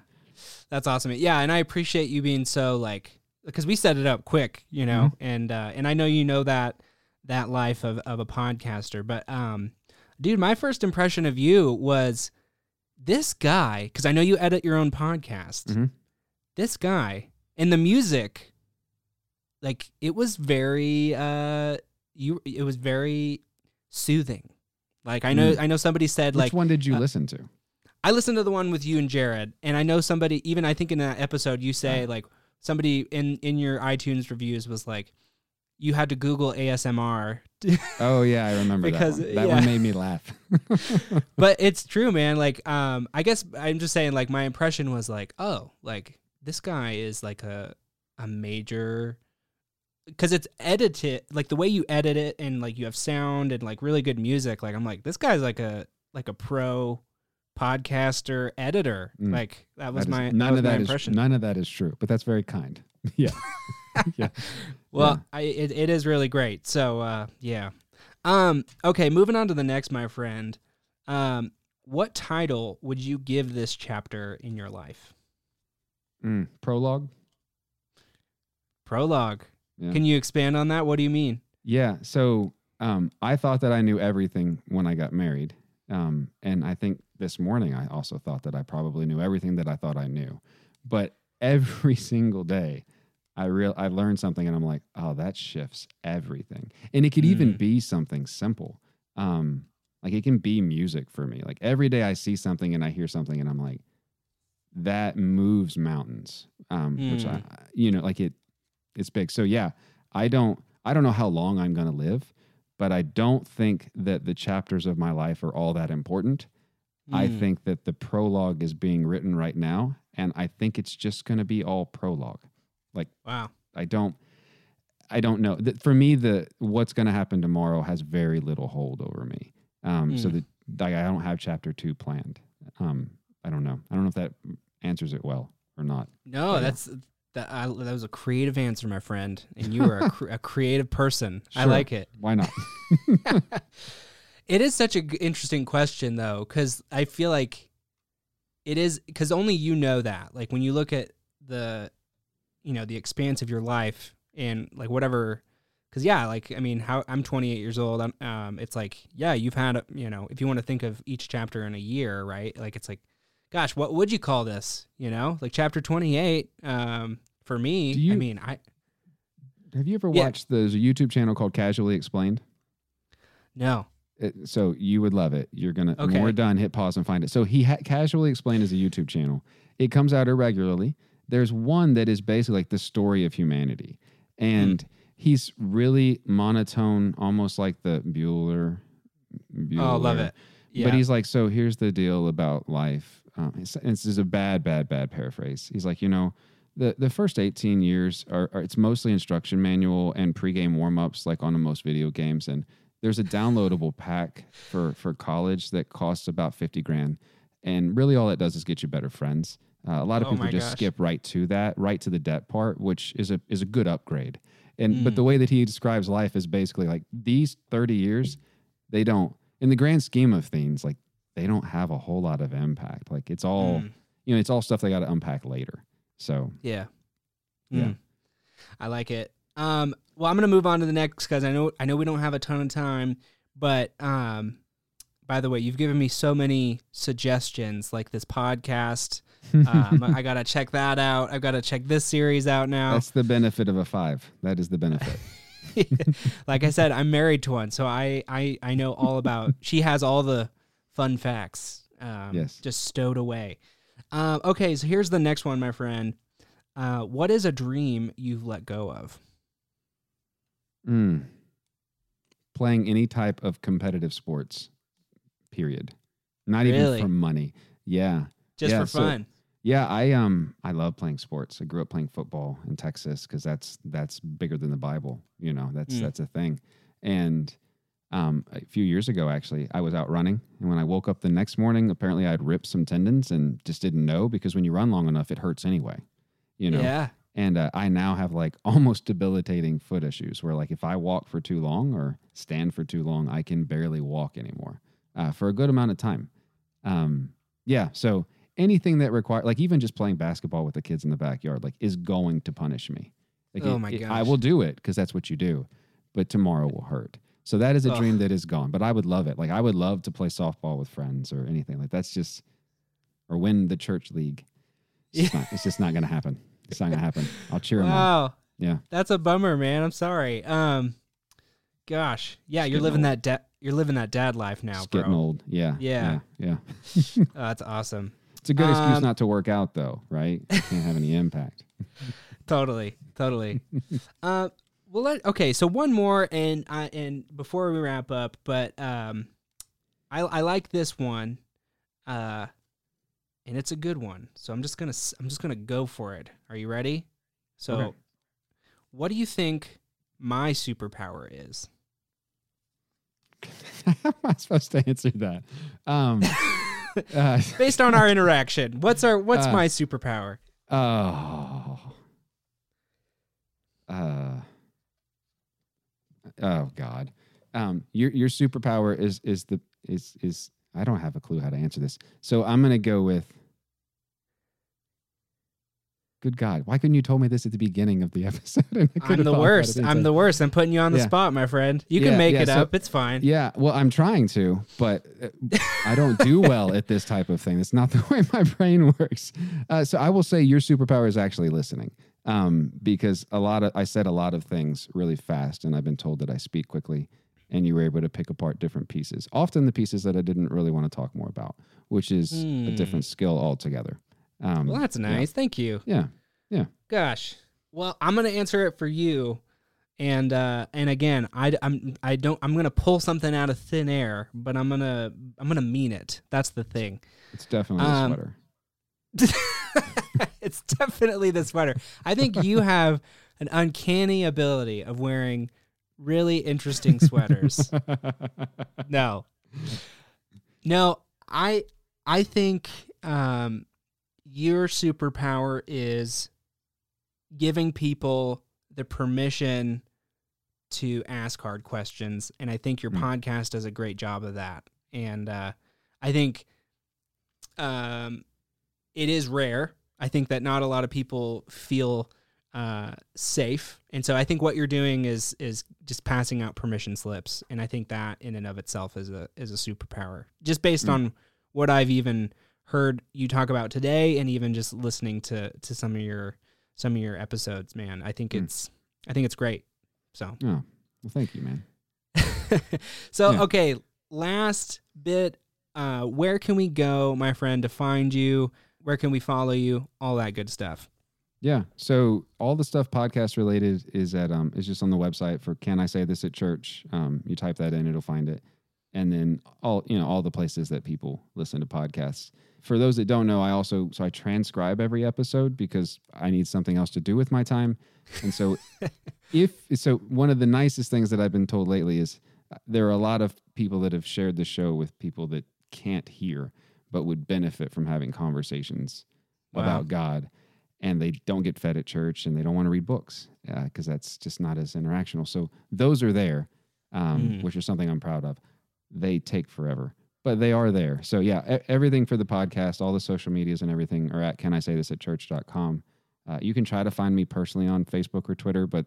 That's awesome. Yeah, and I appreciate you being so like because we set it up quick, you know, Mm-hmm. and uh, and I know you know that that life of of a podcaster, but um, dude, my first impression of you was this guy because I know you edit your own podcast. Mhm. This guy and the music, like it was very uh, you it was very soothing. Like I know Mm. I know somebody said Which like one did you uh, listen to? I listened to the one with you and Jared, and I know somebody. Even I think in that episode, you say like somebody in in your iTunes reviews was like, you had to Google ASMR, Oh yeah, I remember Because, that one. That yeah. one made me laugh. but it's true, man. Like, um, I guess I'm just saying, like, my impression was like, oh, like this guy is like a a major. Because it's edited, like the way you edit it, and like you have sound and like really good music. Like I'm like, this guy's like a like a pro podcaster editor. Mm. Like that was That is- my none that was of my that is impression. none of that is true, but that's very kind. yeah. yeah. Well, I, it, it is really great. So, uh, yeah. Um, okay, moving on to the next, my friend. Um, what title would you give this chapter in your life? Mm. Prologue. Prologue. Yeah. Can you expand on that? What do you mean? Yeah. So um, I thought that I knew everything when I got married. Um, and I think this morning I also thought that I probably knew everything that I thought I knew. But every single day, I real I learned something and I'm like, oh, that shifts everything. And it could even Mm. be something simple. Um, like it can be music for me. Like every day I see something and I hear something and I'm like, that moves mountains. Um, which I, Mm. you know, like it, it's big. So yeah, I don't, I don't know how long I'm gonna live, but I don't think that the chapters of my life are all that important. I Mm. think that the prologue is being written right now, and I think it's just going to be all prologue. Like, wow. I don't, I don't know. For me, the what's going to happen tomorrow has very little hold over me. Um, So Mm. that like, I don't have chapter two planned. Um, I don't know. I don't know if that answers it well or not. No, that's that. I, that was a creative answer, my friend, and you are a, cr- a creative person. I like it. Why not? It is such an interesting question, though, because I feel like it is because only you know that. Like when you look at the, you know, the expanse of your life and like whatever. Because yeah, like I mean, how I'm 28 years old. I'm, um, it's like yeah, you've had a- you know, if you want to think of each chapter in a year, right? Like it's like, gosh, what would you call this? You know, like chapter 28. Um, for me, Do I mean, I have you ever Yeah. watched? There's a YouTube channel called Casually Explained. no. It, so you would love it. You're gonna when we're done, hit pause and find it. So he ha- casually explained as a YouTube channel. It comes out irregularly. There's one that is basically like the story of humanity, and he's really monotone, almost like the Bueller. Bueller. Oh, love it. Yeah. But he's like, so here's the deal about life. Um, it's, this is a bad, bad, bad paraphrase. He's like, you know, the the first 18 years are, are it's mostly instruction manual and pregame warm ups, like on most video games. And there's a downloadable pack for for college that costs about 50 grand, and really all it does is get you better friends. Uh, a lot of Oh people just gosh. skip right to that, right to the debt part, which is a is a good upgrade. And but Mm. the way that he describes life is basically like these 30 years, they don't in the grand scheme of things, like they don't have a whole lot of impact. Like it's all, Mm. you know, it's all stuff they got to unpack later. So Yeah. Yeah. Mm. I like it. Um, well, I'm gonna move on to the next because I know I know we don't have a ton of time, but um, by the way, you've given me so many suggestions, like this podcast. Um, I gotta check that out. I've got to check this series out now. that's the benefit of a five. That is the benefit. like I said, I'm married to one, so I I I know all about. she has all the fun facts. Um, Yes. just stowed away. Um, okay, so here's the next one, my friend. Uh, what is a dream you've let go of? Mm. Playing any type of competitive sports, period. Not Really? even for money. Yeah. Just Yeah, for so- fun. Yeah, I um I love playing sports. I grew up playing football in Texas because that's that's bigger than the Bible. You know, that's Mm. that's a thing. And um, a few years ago, actually, I was out running, and when I woke up the next morning, apparently I had ripped some tendons and just didn't know because when you run long enough, it hurts anyway. You know, Yeah. and uh, I now have like almost debilitating foot issues where like if I walk for too long or stand for too long, I can barely walk anymore uh, for a good amount of time. Um, yeah, so anything that require like even just playing basketball with the kids in the backyard like is going to punish me. Like Oh it- my it- I will do it because that's what you do, but tomorrow will hurt. So that is a Ugh. dream that is gone. But I would love it. Like I would love to play softball with friends or anything like that's just or win the church league. It's, just, not, it's just not going to happen. It's not going to happen. I'll cheer them on. Wow. Yeah. That's a bummer, man. I'm sorry. Um, gosh, yeah, It's you're living old. that dad. You're living that dad life now, It's bro. getting old. Yeah. Yeah. Yeah. yeah. Oh, that's awesome. It's a good excuse Um, not to work out, though, right? Can't have any impact. Totally, totally. uh, well, let, okay. So one more, and I and before we wrap up, but um, I I like this one, uh, and it's a good one. So I'm just gonna I'm just gonna go for it. Are you ready? So, Okay. what do you think my superpower is? How am I supposed to answer that? Um, uh, Based on our interaction, what's our what's Uh, my superpower? oh. Oh God. Um, your your superpower is is the is is I don't have a clue how to answer this. So I'm gonna go with. Good God! Why couldn't you told me this at the beginning of the episode? I'm the worst. I'm the worst. I'm putting you on the Yeah. spot, my friend. You can make yeah, it so- up. It's fine. Yeah, well, I'm trying to, but uh, I don't do well at this type of thing. It's not the way my brain works. Uh, so I will say your superpower is actually listening. Um, because a lot of I said a lot of things really fast, and I've been told that I speak quickly, and you were able to pick apart different pieces. Often the pieces that I didn't really want to talk more about, which is a Hmm. different skill altogether. Um, Well, that's nice. Thank you. Yeah, yeah, Gosh. Well, I'm gonna answer it for you, and uh, and again, I I'm I don't I'm gonna pull something out of thin air, but I'm gonna I'm gonna mean it. That's the thing. it's definitely Um, a sweater. it's definitely the sweater. I think you have an uncanny ability of wearing really interesting sweaters. no. No, I I think um your superpower is giving people the permission to ask hard questions and I think your Mm. podcast does a great job of that. And uh I think um it is rare. I think that not a lot of people feel uh, safe, and so I think what you're doing is is just passing out permission slips, and I think that in and of itself is a is a superpower. Just based Mm. on what I've even heard you talk about today, and even just listening to to some of your some of your episodes, man, I think Mm. it's I think it's great. So Oh, well, thank you, man. so Yeah. okay, last bit. Uh, where can we go, my friend, to find you? Where can we follow you? All that good stuff. Yeah. So all the stuff podcast related is at um is just on the website for Can I Say This at Church. Um, you type that in, it'll find it, and then all you know all the places that people listen to podcasts. For those that don't know, I also so I transcribe every episode because I need something else to do with my time, and so if so, one of the nicest things that I've been told lately is uh, there are a lot of people that have shared the show with people that can't hear but would benefit from having conversations Wow. about God and they don't get fed at church and they don't want to read books because that's just not as interactional. So those are there, um, Mm. which is something I'm proud of. They take forever, but they are there. So yeah, everything for the podcast, all the social medias and everything are at can I say this at church.com. Uh, you can try to find me personally on Facebook or Twitter, but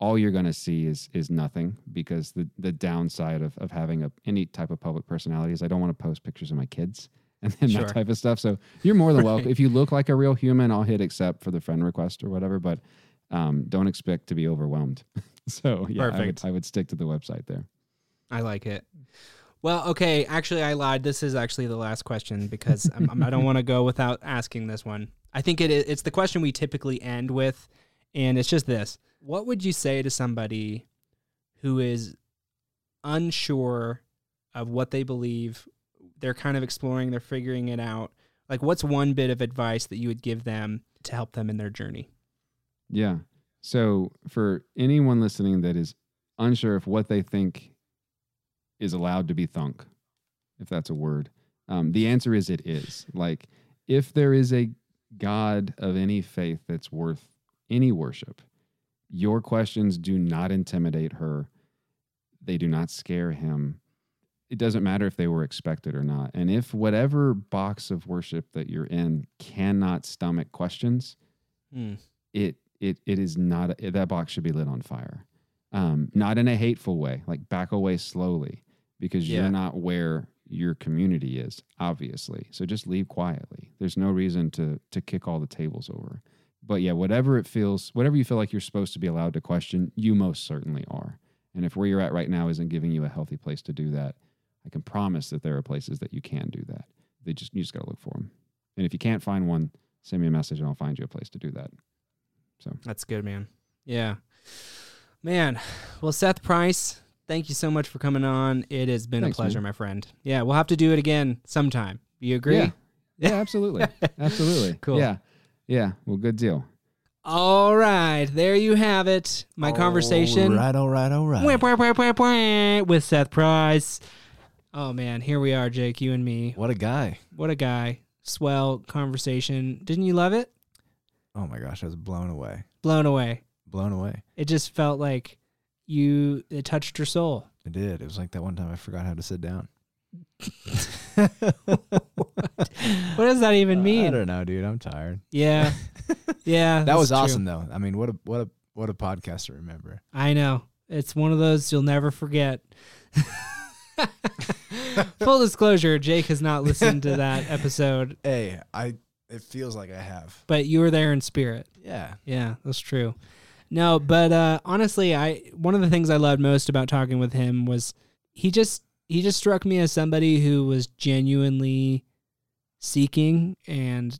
all you're going to see is is nothing because the the downside of, of having a any type of public personality is I don't want to post pictures of my kids and then Sure. that type of stuff. So you're more than Right. welcome. If you look like a real human, I'll hit accept for the friend request or whatever. But um, don't expect to be overwhelmed. so yeah, I would, Perfect. I would stick to the website there. I like it. Well, okay. Actually, I lied. This is actually the last question because I'm, I'm- I don't want to go without asking this one. I think it is, it's the question we typically end with, and it's just this: What would you say to somebody who is unsure of what they believe? They're kind of exploring. They're figuring it out. Like, what's one bit of advice that you would give them to help them in their journey? Yeah. So for anyone listening that is unsure if what they think is allowed to be thunk, if that's a word, um, the answer is it is. Like if there is a God of any faith that's worth any worship, your questions do not intimidate her. They do not scare him. It doesn't matter if they were expected or not. And if whatever box of worship that you're in cannot stomach questions, Hmm. it it it is not that box should be lit on fire um not in a hateful way like back away slowly because Yeah. you're not where your community is obviously so just leave quietly there's no reason to to kick all the tables over but yeah whatever it feels whatever you feel like you're supposed to be allowed to question you most certainly are and if where you're at right now isn't giving you a healthy place to do that i can promise that there are places that you can do that they just you just got to look for them and if you can't find one send me a message and i'll find you a place to do that So That's good, man. Yeah. Man. Well, Seth Price, thank you so much for coming on. It has been Thanks, a pleasure, man. my friend. Yeah, we'll have to do it again sometime. You agree? Yeah. Yeah, absolutely. absolutely. Cool. Yeah. Yeah. Well, good deal. All right. There you have it. My conversation All right, all right, all right. Wah, wah, wah, wah, wah, with Seth Price. Oh, man. Here we are, Jake, you and me. What a guy. What a guy. Swell conversation. Didn't you love it? Oh my gosh, I was blown away. Blown away. Blown away. It just felt like you, it touched your soul. It did. It was like that one time I forgot how to sit down. What does that even mean? I don't know, dude. I'm tired. Yeah. Yeah. That was true. awesome though. I mean, what a what a what a podcast to remember. I know. It's one of those you'll never forget. Full disclosure, Jake has not listened to that episode. Hey, I It feels like I have. but you were there in spirit. Yeah. Yeah, that's true. No, but uh, honestly, I one of the things I loved most about talking with him was he just he just struck me as somebody who was genuinely seeking and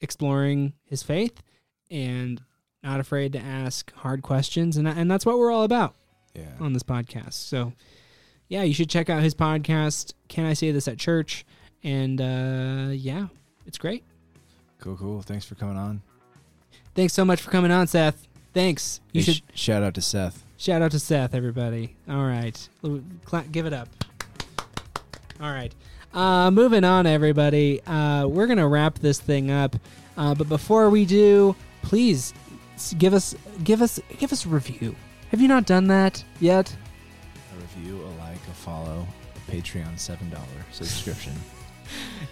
exploring his faith and not afraid to ask hard questions and and that's what we're all about Yeah. on this podcast. So, yeah, you should check out his podcast. Can I say this at church? And uh, yeah, it's great. Cool, cool. Thanks for coming on. Thanks so much for coming on, Seth. Thanks. You Hey, should sh- shout out to Seth. shout out to Seth, everybody. All right, cla- give it up. All right, uh, moving on, everybody. Uh, we're gonna wrap this thing up, uh, but before we do, please give us give us give us a review. Have you not done that yet? A review, a like, a follow, a Patreon seven dollar subscription.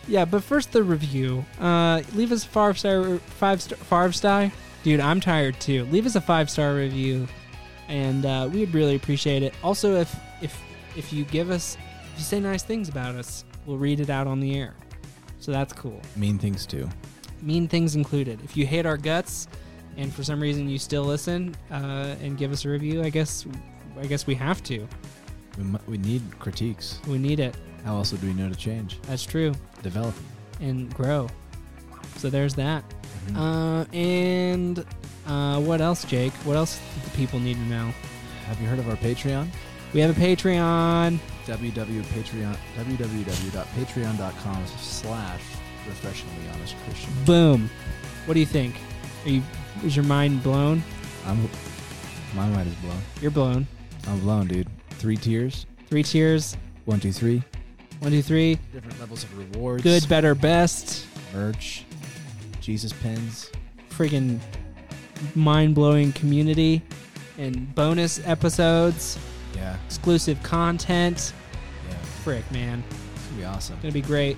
Yeah, but first the review. Uh, leave us five star, five star, five star. Dude, I'm tired too. Leave us a five star review, and uh, we'd really appreciate it. Also, if if if you give us, if you say nice things about us, we'll read it out on the air. So that's cool. mean things too. Mean things included. If you hate our guts, and for some reason you still listen uh, and give us a review, I guess I guess we have to. We, mu- we need critiques. We need it. How else would we know to change? That's true. Develop. And grow. So there's that. Mhm. Uh, and uh, what else, Jake? What else do the people need to know? Have you heard of our Patreon? We have a Patreon. www.patreon www.patreon.com slash refreshingly honest Christian. Boom. What do you think? Are you? Is your mind blown? I'm my mind is blown. You're blown. I'm blown, dude. Three tiers. Three tiers. One, two, three. One, two, three. Different levels of rewards. Good, better, best. merch. Jesus pins. Friggin' mind blowing community and bonus episodes, Yeah. exclusive content. Yeah. Frick, man. It's gonna be awesome. Gonna be great.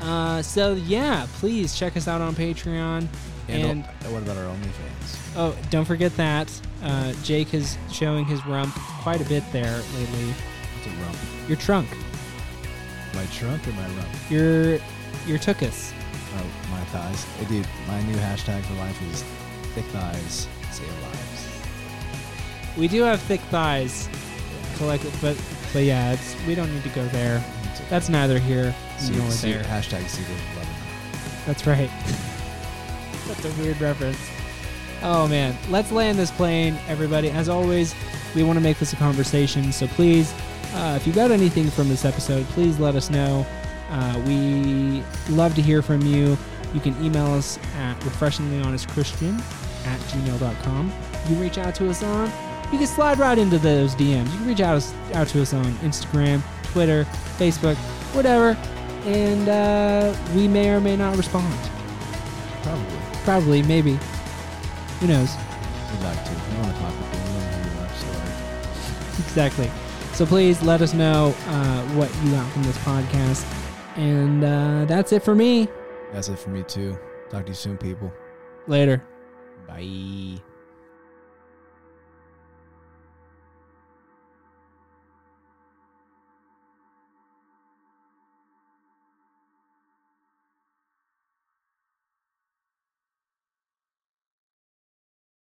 Uh, so yeah, please check us out on Patreon. And, And- what about our OnlyFans? Oh, don't forget that. Uh, Jake is showing his rump quite a bit there lately. It's a rump. Your trunk, My trunk or my rump? your your tookus. Oh, my thighs. Hey, dude, my new hashtag for life is thick thighs save lives. We do have thick thighs, collect, but but yeah, it's we don't need to go there. That's neither here See- nor see- there. Hashtag Secret. That's right. That's a weird reference. Oh man, let's land this plane, everybody. As always, we want to make this a conversation, so please, uh, if you got anything from this episode, please let us know. Uh, we love to hear from you. You can email us at refreshinglyhonestchristian at gmail.com. You can reach out to us on, you can slide right into those DMs. You can reach out, out to us on Instagram, Twitter, Facebook, whatever, and uh, we may or may not respond. Probably. Probably, maybe. Who knows? We'd like to. We want to talk with you. We want to hear your life story. Exactly. So please let us know uh, what you got from this podcast. And uh, that's it for me. That's it for me, too. Talk to you soon, people. Later. Bye.